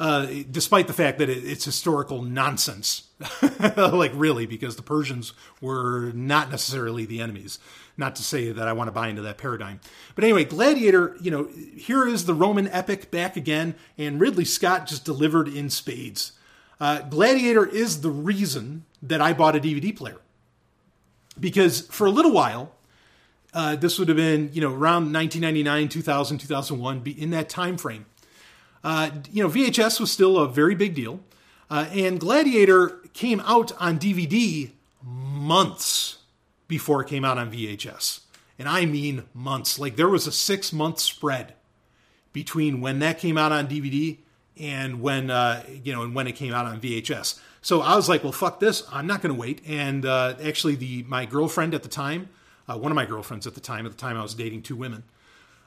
Uh, despite the fact that it, it's historical nonsense. like, really, because the Persians were not necessarily the enemies. Not to say that I want to buy into that paradigm. But anyway, Gladiator, you know, here is the Roman epic back again, and Ridley Scott just delivered in spades. Uh, Gladiator is the reason that I bought a DVD player. Because for a little while, uh, this would have been, you know, around 1999, 2000, 2001, in that time frame. Uh, you know, VHS was still a very big deal. Uh, and Gladiator came out on DVD months before it came out on VHS. And I mean months. Like there was a six month spread between when that came out on DVD and when uh, you know and when it came out on VHS. So I was like, well, fuck this. I'm not going to wait. And uh, actually, the my girlfriend at the time, uh, one of my girlfriends at the time, at the time I was dating two women,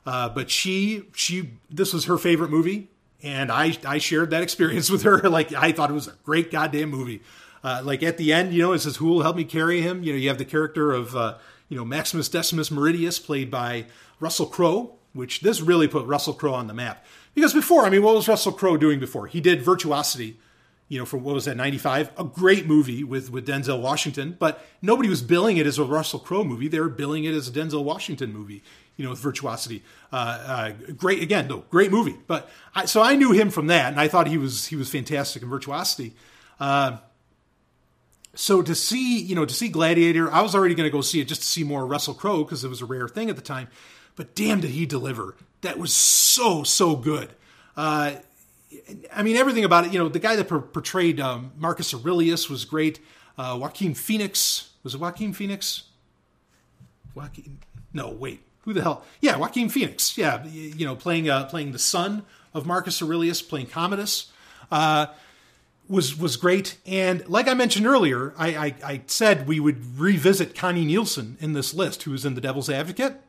Uh, but she she this was her favorite movie, and I I shared that experience with her. Like I thought it was a great goddamn movie. Uh, like at the end, you know, it says who will help me carry him. You know, you have the character of uh, you know Maximus Decimus Meridius, played by Russell Crowe, which this really put Russell Crowe on the map. Because before, I mean, what was Russell Crowe doing before? He did Virtuosity, you know, from what was that, 95? A great movie with, with Denzel Washington, but nobody was billing it as a Russell Crowe movie. They were billing it as a Denzel Washington movie, you know, with Virtuosity. Uh, uh, great, again, no, great movie. But I, so I knew him from that, and I thought he was, he was fantastic in Virtuosity. Uh, so to see, you know, to see Gladiator, I was already going to go see it just to see more Russell Crowe because it was a rare thing at the time. But damn, did he deliver! That was so so good. Uh, I mean, everything about it. You know, the guy that per- portrayed um, Marcus Aurelius was great. Uh, Joaquin Phoenix was it Joaquin Phoenix? Joaquin? No, wait. Who the hell? Yeah, Joaquin Phoenix. Yeah, you know, playing uh, playing the son of Marcus Aurelius, playing Commodus. Uh, was was great. And like I mentioned earlier, I, I, I, said we would revisit Connie Nielsen in this list, who was in The Devil's Advocate,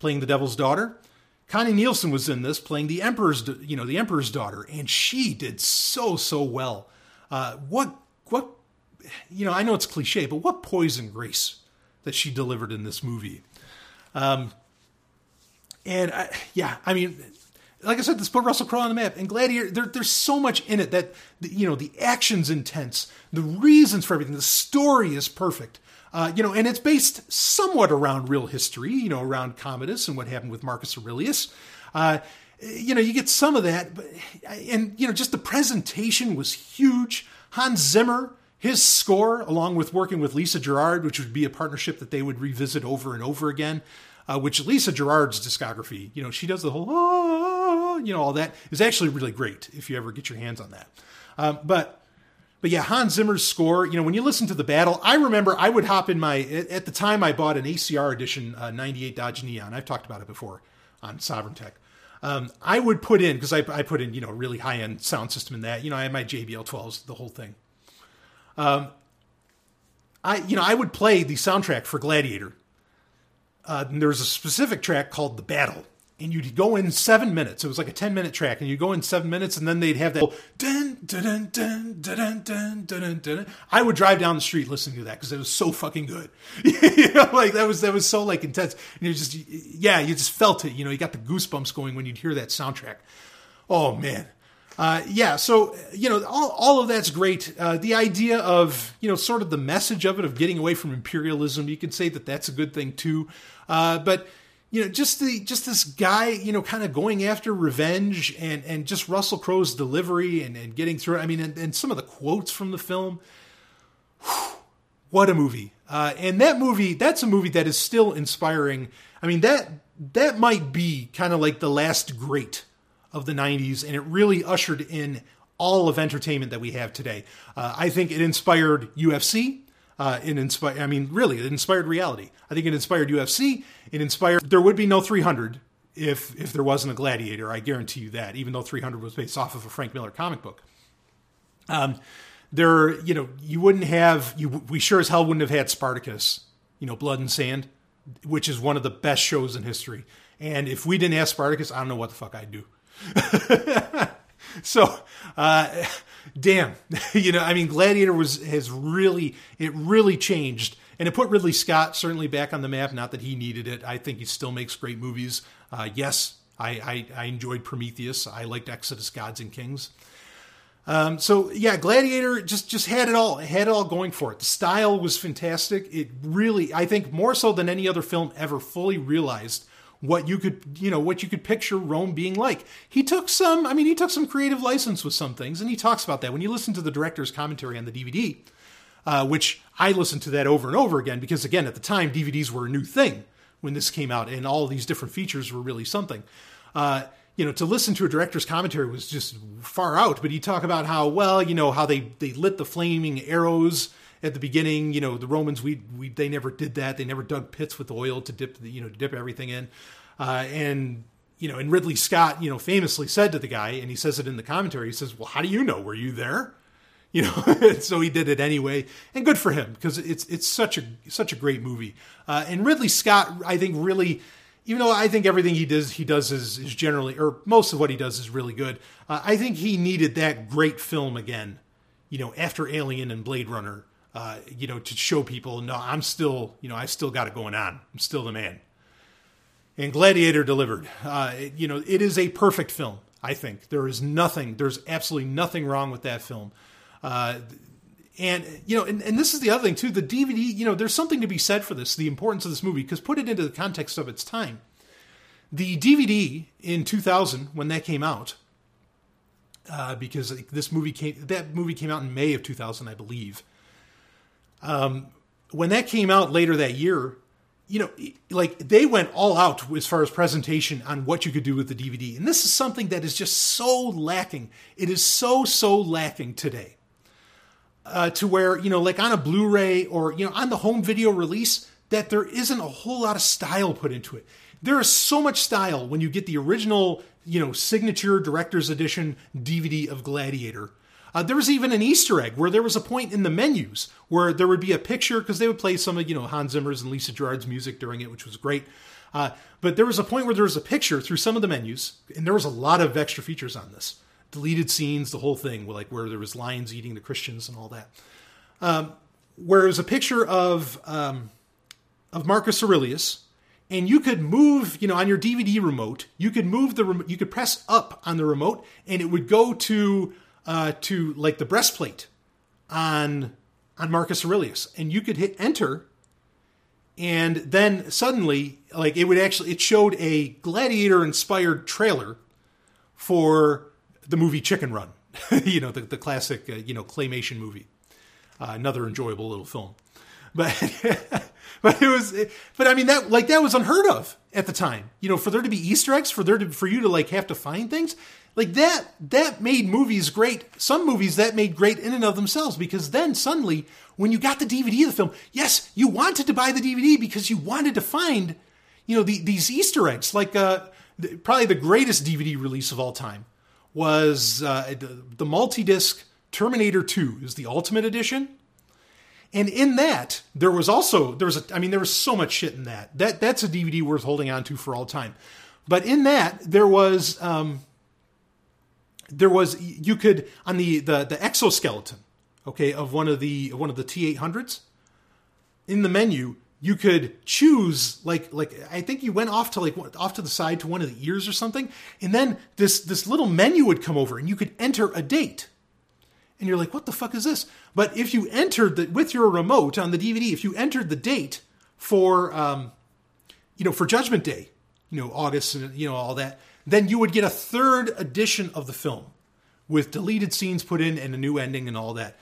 playing the Devil's daughter. Connie Nielsen was in this, playing the Emperor's, you know, the Emperor's daughter, and she did so so well. Uh, what what, you know, I know it's cliche, but what poison grace that she delivered in this movie. Um, and I, yeah, I mean, like I said, this put Russell Crowe on the map. And Gladiator, there, there's so much in it that you know the action's intense, the reasons for everything, the story is perfect. Uh, you know, and it's based somewhat around real history, you know, around Commodus and what happened with Marcus Aurelius. Uh, you know, you get some of that, but and you know, just the presentation was huge. Hans Zimmer, his score, along with working with Lisa Gerrard, which would be a partnership that they would revisit over and over again. Uh, which Lisa Gerrard's discography, you know, she does the whole, ah, you know, all that is actually really great if you ever get your hands on that. Um, but but yeah, Hans Zimmer's score, you know, when you listen to the battle, I remember I would hop in my, at the time I bought an ACR edition uh, 98 Dodge Neon. I've talked about it before on Sovereign Tech. Um, I would put in, because I, I, put in, you know, really high end sound system in that. You know, I had my JBL 12s, the whole thing. Um, I, you know, I would play the soundtrack for Gladiator. Uh, there was a specific track called The Battle and you'd go in seven minutes. It was like a 10 minute track, and you'd go in seven minutes, and then they'd have that. Dun, dun, dun, dun, dun, dun, dun, I would drive down the street listening to that because it was so fucking good. you know, like that was that was so like intense. And you just yeah, you just felt it. You know, you got the goosebumps going when you'd hear that soundtrack. Oh man. Uh, yeah, so you know, all, all of that's great. Uh, the idea of you know, sort of the message of it of getting away from imperialism, you could say that that's a good thing too. Uh, but you know, just the just this guy, you know, kind of going after revenge and and just Russell Crowe's delivery and, and getting through. I mean, and, and some of the quotes from the film. Whew, what a movie! Uh, and that movie, that's a movie that is still inspiring. I mean, that that might be kind of like the last great of the '90s, and it really ushered in all of entertainment that we have today. Uh, I think it inspired UFC. Uh, it inspired. I mean, really, it inspired reality. I think it inspired UFC. It inspired. There would be no 300 if if there wasn't a Gladiator. I guarantee you that. Even though 300 was based off of a Frank Miller comic book. Um, there, you know, you wouldn't have. You we sure as hell wouldn't have had Spartacus. You know, Blood and Sand, which is one of the best shows in history. And if we didn't have Spartacus, I don't know what the fuck I'd do. so, uh, damn, you know, I mean, Gladiator was has really it really changed, and it put Ridley Scott certainly back on the map. Not that he needed it. I think he still makes great movies. Uh, yes, I, I, I enjoyed Prometheus. I liked Exodus: Gods and Kings. Um, so yeah, Gladiator just just had it all had it all going for it. The style was fantastic. It really, I think, more so than any other film ever, fully realized what you could you know what you could picture Rome being like. He took some I mean he took some creative license with some things and he talks about that when you listen to the director's commentary on the DVD, uh, which I listened to that over and over again because again at the time DVDs were a new thing when this came out and all these different features were really something. Uh, you know, to listen to a director's commentary was just far out. But he talk about how well, you know, how they they lit the flaming arrows at the beginning. You know, the Romans we we they never did that. They never dug pits with oil to dip the you know dip everything in. Uh, and you know, and Ridley Scott, you know, famously said to the guy, and he says it in the commentary. He says, "Well, how do you know? Were you there?" You know, so he did it anyway, and good for him because it's it's such a such a great movie. Uh, and Ridley Scott, I think, really even though I think everything he does he does is, is generally or most of what he does is really good. Uh, I think he needed that great film again, you know, after Alien and Blade Runner, uh, you know, to show people no, I'm still you know I still got it going on. I'm still the man. And Gladiator delivered. Uh, it, you know, it is a perfect film. I think there is nothing. There's absolutely nothing wrong with that film. Uh, and you know, and, and this is the other thing too. The DVD, you know, there's something to be said for this, the importance of this movie, because put it into the context of its time. The DVD in 2000, when that came out, uh, because this movie came, that movie came out in May of 2000, I believe. Um, when that came out later that year, you know, like they went all out as far as presentation on what you could do with the DVD. And this is something that is just so lacking. It is so, so lacking today uh, to where you know, like on a Blu-ray or you know, on the home video release, that there isn't a whole lot of style put into it. There is so much style when you get the original, you know, signature director's edition DVD of Gladiator. Uh, there was even an Easter egg where there was a point in the menus where there would be a picture because they would play some of you know Hans Zimmer's and Lisa Gerrard's music during it, which was great. Uh, but there was a point where there was a picture through some of the menus, and there was a lot of extra features on this deleted scenes, the whole thing, like where there was lions eating the Christians and all that. Um, where it was a picture of um, of Marcus Aurelius, and you could move, you know, on your DVD remote, you could move the remote, you could press up on the remote, and it would go to uh, to like the breastplate on on Marcus Aurelius, and you could hit enter, and then suddenly, like it would actually, it showed a gladiator inspired trailer for the movie Chicken Run, you know, the, the classic, uh, you know, claymation movie. Uh, another enjoyable little film. But, but it was, but I mean, that, like, that was unheard of at the time. You know, for there to be Easter eggs, for there to, for you to, like, have to find things, like that, that made movies great. Some movies that made great in and of themselves because then suddenly, when you got the DVD of the film, yes, you wanted to buy the DVD because you wanted to find, you know, the, these Easter eggs, like, uh, probably the greatest DVD release of all time was uh, the multi-disc Terminator 2 is the Ultimate Edition. And in that, there was also there was a, I mean there was so much shit in that. That that's a DVD worth holding on to for all time. But in that, there was um, there was you could on the the the exoskeleton, okay, of one of the one of the T800s in the menu, you could choose like like I think you went off to like off to the side to one of the ears or something, and then this this little menu would come over and you could enter a date. And you're like, what the fuck is this? But if you entered the, with your remote on the DVD, if you entered the date for um, you know for Judgment Day, you know August and you know all that, then you would get a third edition of the film with deleted scenes put in and a new ending and all that.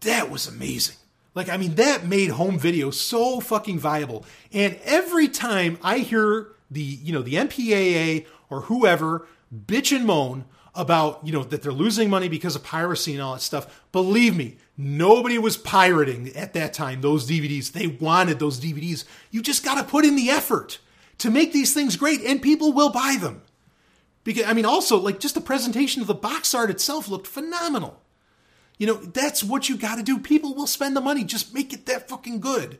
That was amazing. Like, I mean, that made home video so fucking viable. And every time I hear the, you know, the MPAA or whoever bitch and moan about, you know, that they're losing money because of piracy and all that stuff, believe me, nobody was pirating at that time those DVDs. They wanted those DVDs. You just got to put in the effort to make these things great and people will buy them. Because, I mean, also, like, just the presentation of the box art itself looked phenomenal. You know, that's what you got to do. People will spend the money. Just make it that fucking good.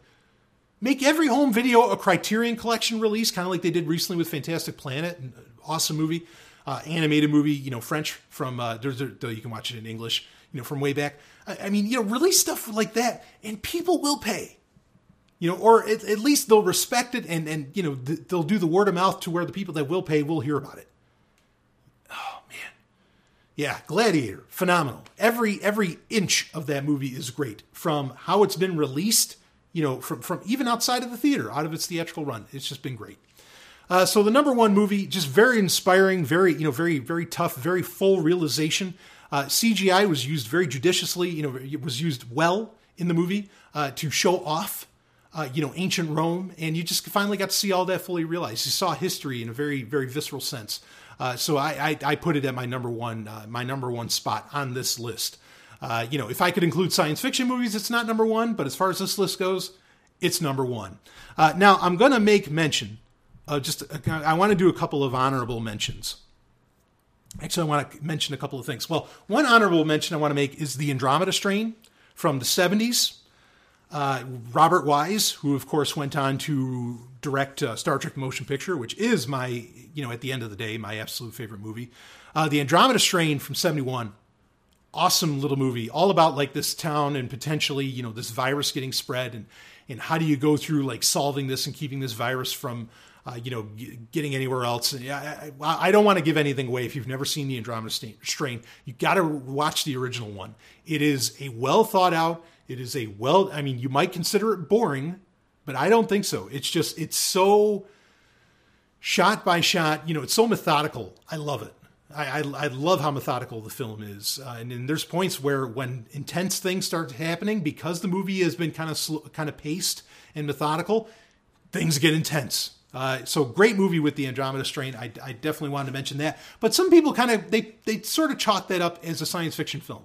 Make every home video a Criterion Collection release, kind of like they did recently with Fantastic Planet, awesome movie, uh, animated movie. You know, French from uh, there's there, you can watch it in English. You know, from way back. I, I, mean, you know, release stuff like that, and people will pay. You know, or at, at least they'll respect it, and and you know th- they'll do the word of mouth to where the people that will pay will hear about it. Oh man, yeah, Gladiator, phenomenal. Every every inch of that movie is great. From how it's been released, you know, from from even outside of the theater, out of its theatrical run, it's just been great. Uh, so the number one movie, just very inspiring, very you know, very very tough, very full realization. Uh, CGI was used very judiciously. You know, it was used well in the movie uh, to show off, uh, you know, ancient Rome, and you just finally got to see all that fully realized. You saw history in a very very visceral sense. Uh, so I, I, I, put it at my number one uh, my number one spot on this list. Uh, you know, if I could include science fiction movies, it's not number one, but as far as this list goes, it's number one. Uh, now I'm going to make mention. just I want to do a couple of honorable mentions. Actually, I want to mention a couple of things. Well, one honorable mention I want to make is the Andromeda Strain from the 70s. Uh, Robert Wise, who of course went on to direct uh, Star Trek Motion Picture, which is my, you know, at the end of the day, my absolute favorite movie. Uh, the Andromeda Strain from 71. Awesome little movie, all about like this town and potentially, you know, this virus getting spread and, and how do you go through like solving this and keeping this virus from, uh, you know, getting anywhere else. And I, I, I don't want to give anything away if you've never seen the Andromeda Strain. You got to watch the original one. It is a well thought out. It is a well. I mean, you might consider it boring, but I don't think so. It's just it's so shot by shot. You know, it's so methodical. I love it. I, I, I love how methodical the film is, uh, and, there's points where when intense things start happening, because the movie has been kind of slow, kind of paced and methodical, things get intense. Uh, so great movie with the Andromeda Strain. I, I, definitely wanted to mention that. But some people kind of they they sort of chalk that up as a science fiction film.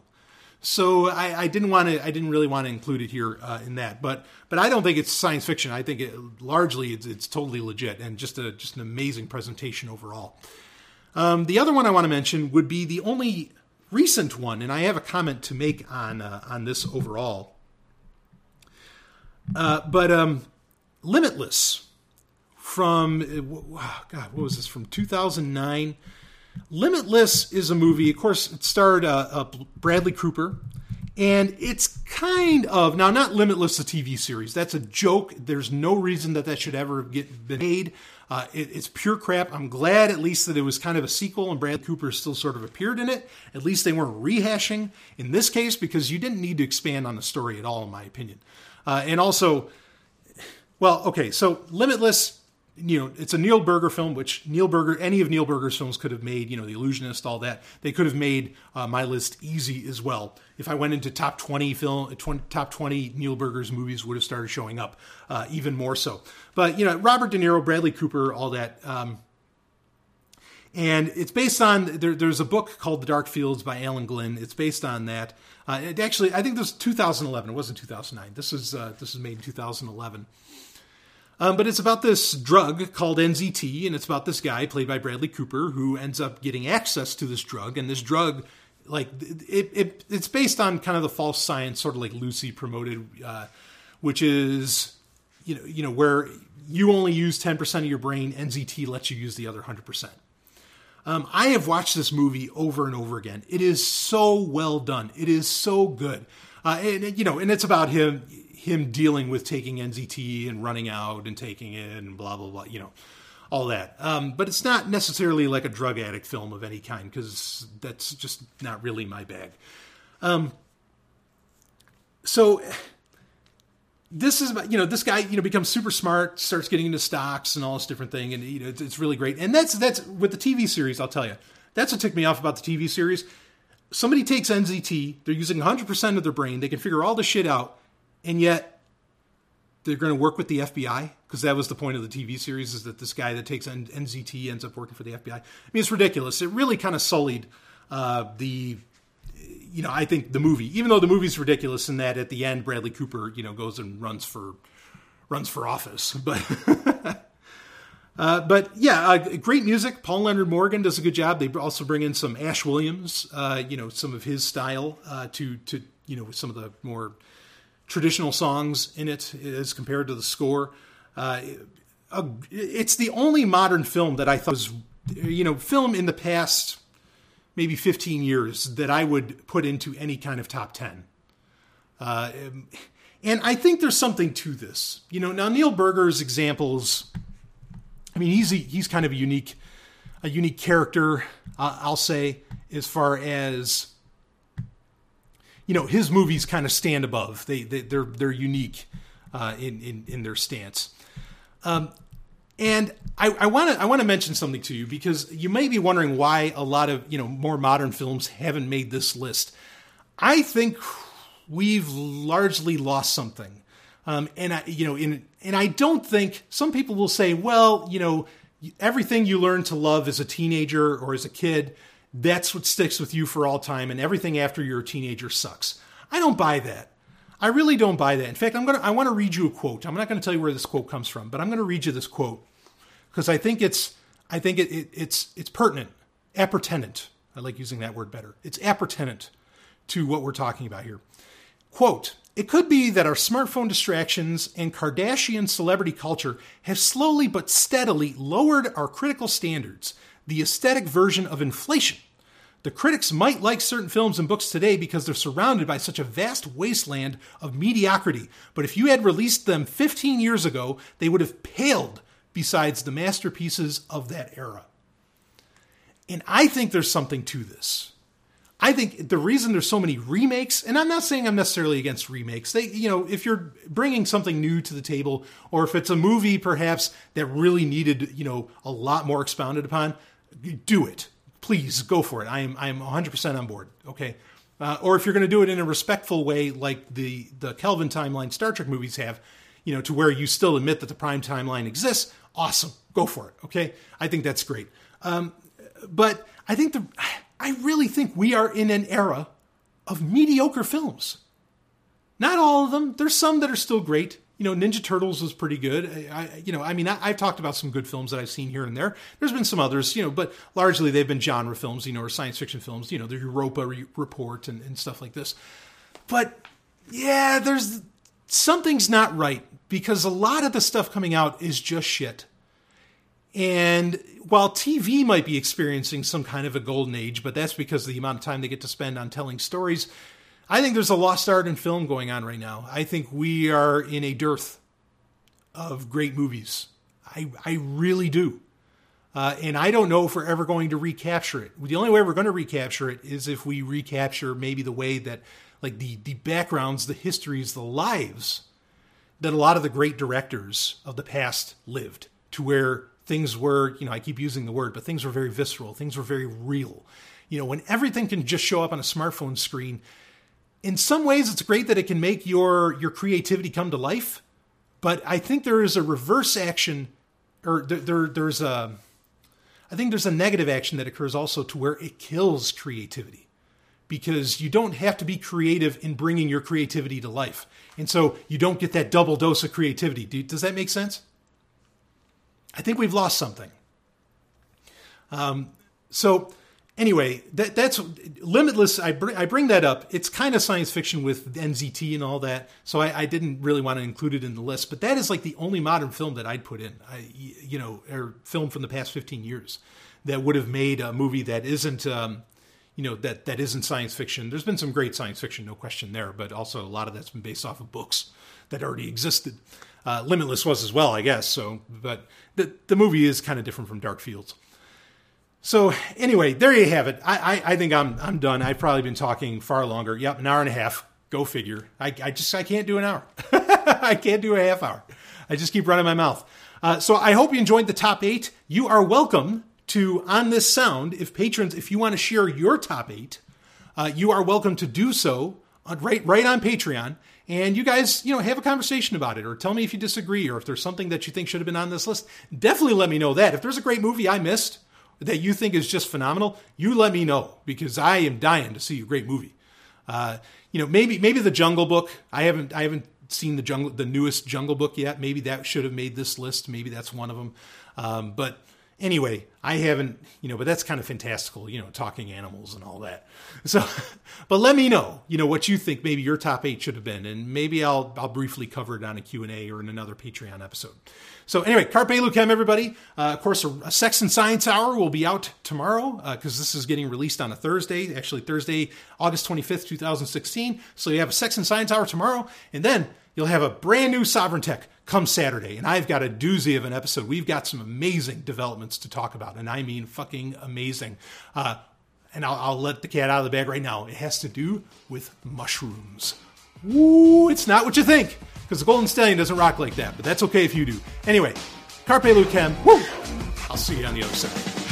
So I, I didn't want to. I didn't really want to include it here uh, in that. But but I don't think it's science fiction. I think it, largely it's, it's totally legit and just a just an amazing presentation overall. Um, the other one I want to mention would be the only recent one, and I have a comment to make on uh, on this overall. Uh, but um, Limitless from uh, God, what was this from 2009? Limitless is a movie. Of course, it starred uh, uh, Bradley Cooper, and it's kind of now not Limitless, the TV series. That's a joke. There's no reason that that should ever get made. Uh, it, it's pure crap. I'm glad at least that it was kind of a sequel and Bradley Cooper still sort of appeared in it. At least they weren't rehashing in this case because you didn't need to expand on the story at all, in my opinion. Uh, and also, well, okay, so Limitless you know, it's a Neil Burger film, which Neil Burger, any of Neil Burger's films could have made, you know, The Illusionist, all that. They could have made uh, my list easy as well. If I went into top 20 film, 20, top 20 Neil Burger's movies would have started showing up uh, even more so. But, you know, Robert De Niro, Bradley Cooper, all that. Um, and it's based on, there, there's a book called The Dark Fields by Alan Glynn. It's based on that. Uh, it actually, I think this was 2011. It wasn't 2009. This is, uh, this was made in 2011. Um, but it's about this drug called NZT, and it's about this guy played by Bradley Cooper who ends up getting access to this drug. And this drug, like, it, it it's based on kind of the false science, sort of like Lucy promoted, uh, which is, you know, you know, where you only use 10% of your brain, NZT lets you use the other 100%. Um, I have watched this movie over and over again. It is so well done. It is so good. Uh, and, you know, and it's about him him dealing with taking NZT and running out and taking it and blah blah blah, you know, all that. Um, but it's not necessarily like a drug addict film of any kind because that's just not really my bag. Um, so this is you know this guy you know becomes super smart, starts getting into stocks and all this different thing, and you know it's, it's really great. And that's that's with the TV series. I'll tell you, that's what ticked me off about the TV series. Somebody takes NZT, they're using 100% of their brain, they can figure all the shit out, and yet they're going to work with the FBI because that was the point of the TV series is that this guy that takes NZT ends up working for the FBI. I mean, it's ridiculous. It really kind of sullied uh, the, you know, I think the movie, even though the movie's ridiculous in that at the end Bradley Cooper, you know, goes and runs for runs for office, but. Uh, but yeah, uh, great music. Paul Leonard Morgan does a good job. They also bring in some Ash Williams, uh, you know, some of his style uh, to to you know some of the more traditional songs in it as compared to the score. Uh, it's the only modern film that I thought was, you know, film in the past maybe 15 years that I would put into any kind of top 10. Uh, and I think there's something to this. You know, now Neil Burger's examples, I mean, he's a, he's kind of a unique a unique character, uh, I'll say, as far as you know his movies kind of stand above. They, they are they're, they're unique uh, in, in in their stance. Um, and I want to I want to mention something to you because you may be wondering why a lot of you know more modern films haven't made this list. I think we've largely lost something, um, and I you know in and I don't think some people will say, well, you know, everything you learn to love as a teenager or as a kid that's what sticks with you for all time, and everything after you're a teenager sucks. I don't buy that. I really don't buy that. In fact, I'm gonna I want to read you a quote. I'm not going to tell you where this quote comes from, but I'm going to read you this quote because I think it's I think it, it, it's it's pertinent, appertinent. I like using that word better. It's appertinent to what we're talking about here. Quote: It could be that our smartphone distractions and Kardashian celebrity culture have slowly but steadily lowered our critical standards, the aesthetic version of inflation. The critics might like certain films and books today because they're surrounded by such a vast wasteland of mediocrity, but if you had released them 15 years ago, they would have paled besides the masterpieces of that era. And I think there's something to this. I think the reason there's so many remakes, and I'm not saying I'm necessarily against remakes. They, you know, if you're bringing something new to the table, or if it's a movie perhaps that really needed, you know, a lot more expounded upon, do it. Please go for it. I am I am 100% on board. Okay. Uh, or if you're going to do it in a respectful way, like the the Kelvin timeline Star Trek movies have, you know, to where you still admit that the prime timeline exists, awesome. Go for it. Okay. I think that's great. Um, but I think the I really think we are in an era of mediocre films. Not all of them. There's some that are still great. You know, Ninja Turtles was pretty good. I, you know, I mean, I, have talked about some good films that I've seen here and there. There's been some others, you know, but largely they've been genre films, you know, or science fiction films. You know, the Europa Re- Report and, and stuff like this. But yeah, there's something's not right because a lot of the stuff coming out is just shit. And while TV might be experiencing some kind of a golden age, but that's because of the amount of time they get to spend on telling stories, I think there's a lost art in film going on right now. I think we are in a dearth of great movies. I, I really do. Uh, and I don't know if we're ever going to recapture it. The only way we're going to recapture it is if we recapture maybe the way that, like the the backgrounds, the histories, the lives that a lot of the great directors of the past lived, to where things were, you know, I keep using the word, but things were very visceral, things were very real. You know, when everything can just show up on a smartphone screen, in some ways it's great that it can make your your creativity come to life, but I think there is a reverse action or there, there there's a I think there's a negative action that occurs also to where it kills creativity because you don't have to be creative in bringing your creativity to life. And so you don't get that double dose of creativity. Does that make sense? I think we've lost something. Um, so anyway, that, that's limitless. I, br- I bring that up. It's kind of science fiction with NZT and all that, so I, I, didn't really want to include it in the list. But that is like the only modern film that I'd put in. I, you know, or film from the past fifteen years that would have made a movie that isn't. Um, you know that that isn't science fiction. There's been some great science fiction, no question there, but also a lot of that's been based off of books that already existed. Uh, Limitless was as well, I guess. So, but the the movie is kind of different from Dark Fields. So anyway, there you have it. I, I, I think I'm I'm done. I've probably been talking far longer. Yep, an hour and a half. Go figure. I, I just I can't do an hour. I can't do a half hour. I just keep running my mouth. Uh, so I hope you enjoyed the top eight. You are welcome to on this sound. If patrons, if you want to share your top eight, uh, you are welcome to do so uh, right right on Patreon and you guys, you know, have a conversation about it or tell me if you disagree or if there's something that you think should have been on this list. Definitely let me know that. If there's a great movie I missed that you think is just phenomenal, you let me know because I am dying to see a great movie. Uh, you know, maybe maybe the Jungle Book. I haven't I haven't seen the jungle the newest Jungle Book yet. Maybe that should have made this list. Maybe that's one of them. Um, but anyway, I haven't, you know, but that's kind of fantastical, you know, talking animals and all that. So, but let me know, you know, what you think maybe your top eight should have been, and maybe I'll I'll briefly cover it on a Q and A or in another Patreon episode. So anyway, Carpe Lucem, everybody. Uh, of course, a, a, Sex and Science Hour will be out tomorrow because uh, this is getting released on a Thursday, actually Thursday, August 25th, 2016. So you have a Sex and Science Hour tomorrow, and then you'll have a brand new Sovryn Tech come Saturday. And I've got a doozy of an episode. We've got some amazing developments to talk about, and I mean fucking amazing. Uh, and I'll, I'll, let the cat out of the bag right now. It has to do with mushrooms. Ooh, it's not what you think, because the Golden Stallion doesn't rock like that, but that's okay if you do. Anyway, Carpe Lucem. Woo! I'll see you on the other side.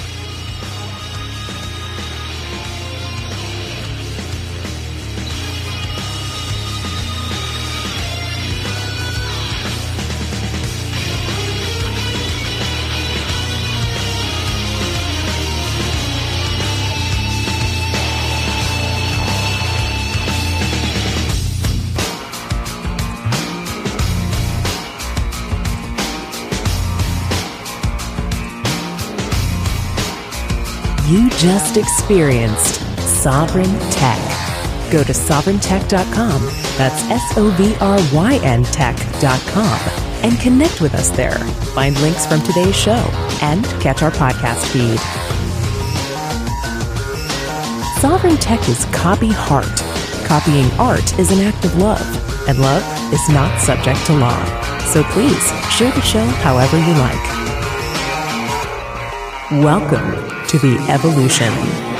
Just experienced Sovryn Tech. Go to sovryntech.com That's S O V R Y N tech.com and connect with us there. Find links from today's show and catch our podcast feed. Sovryn Tech is copy heart. Copying art is an act of love, and love is not subject to law. So please share the show however you like. Welcome to the evolution.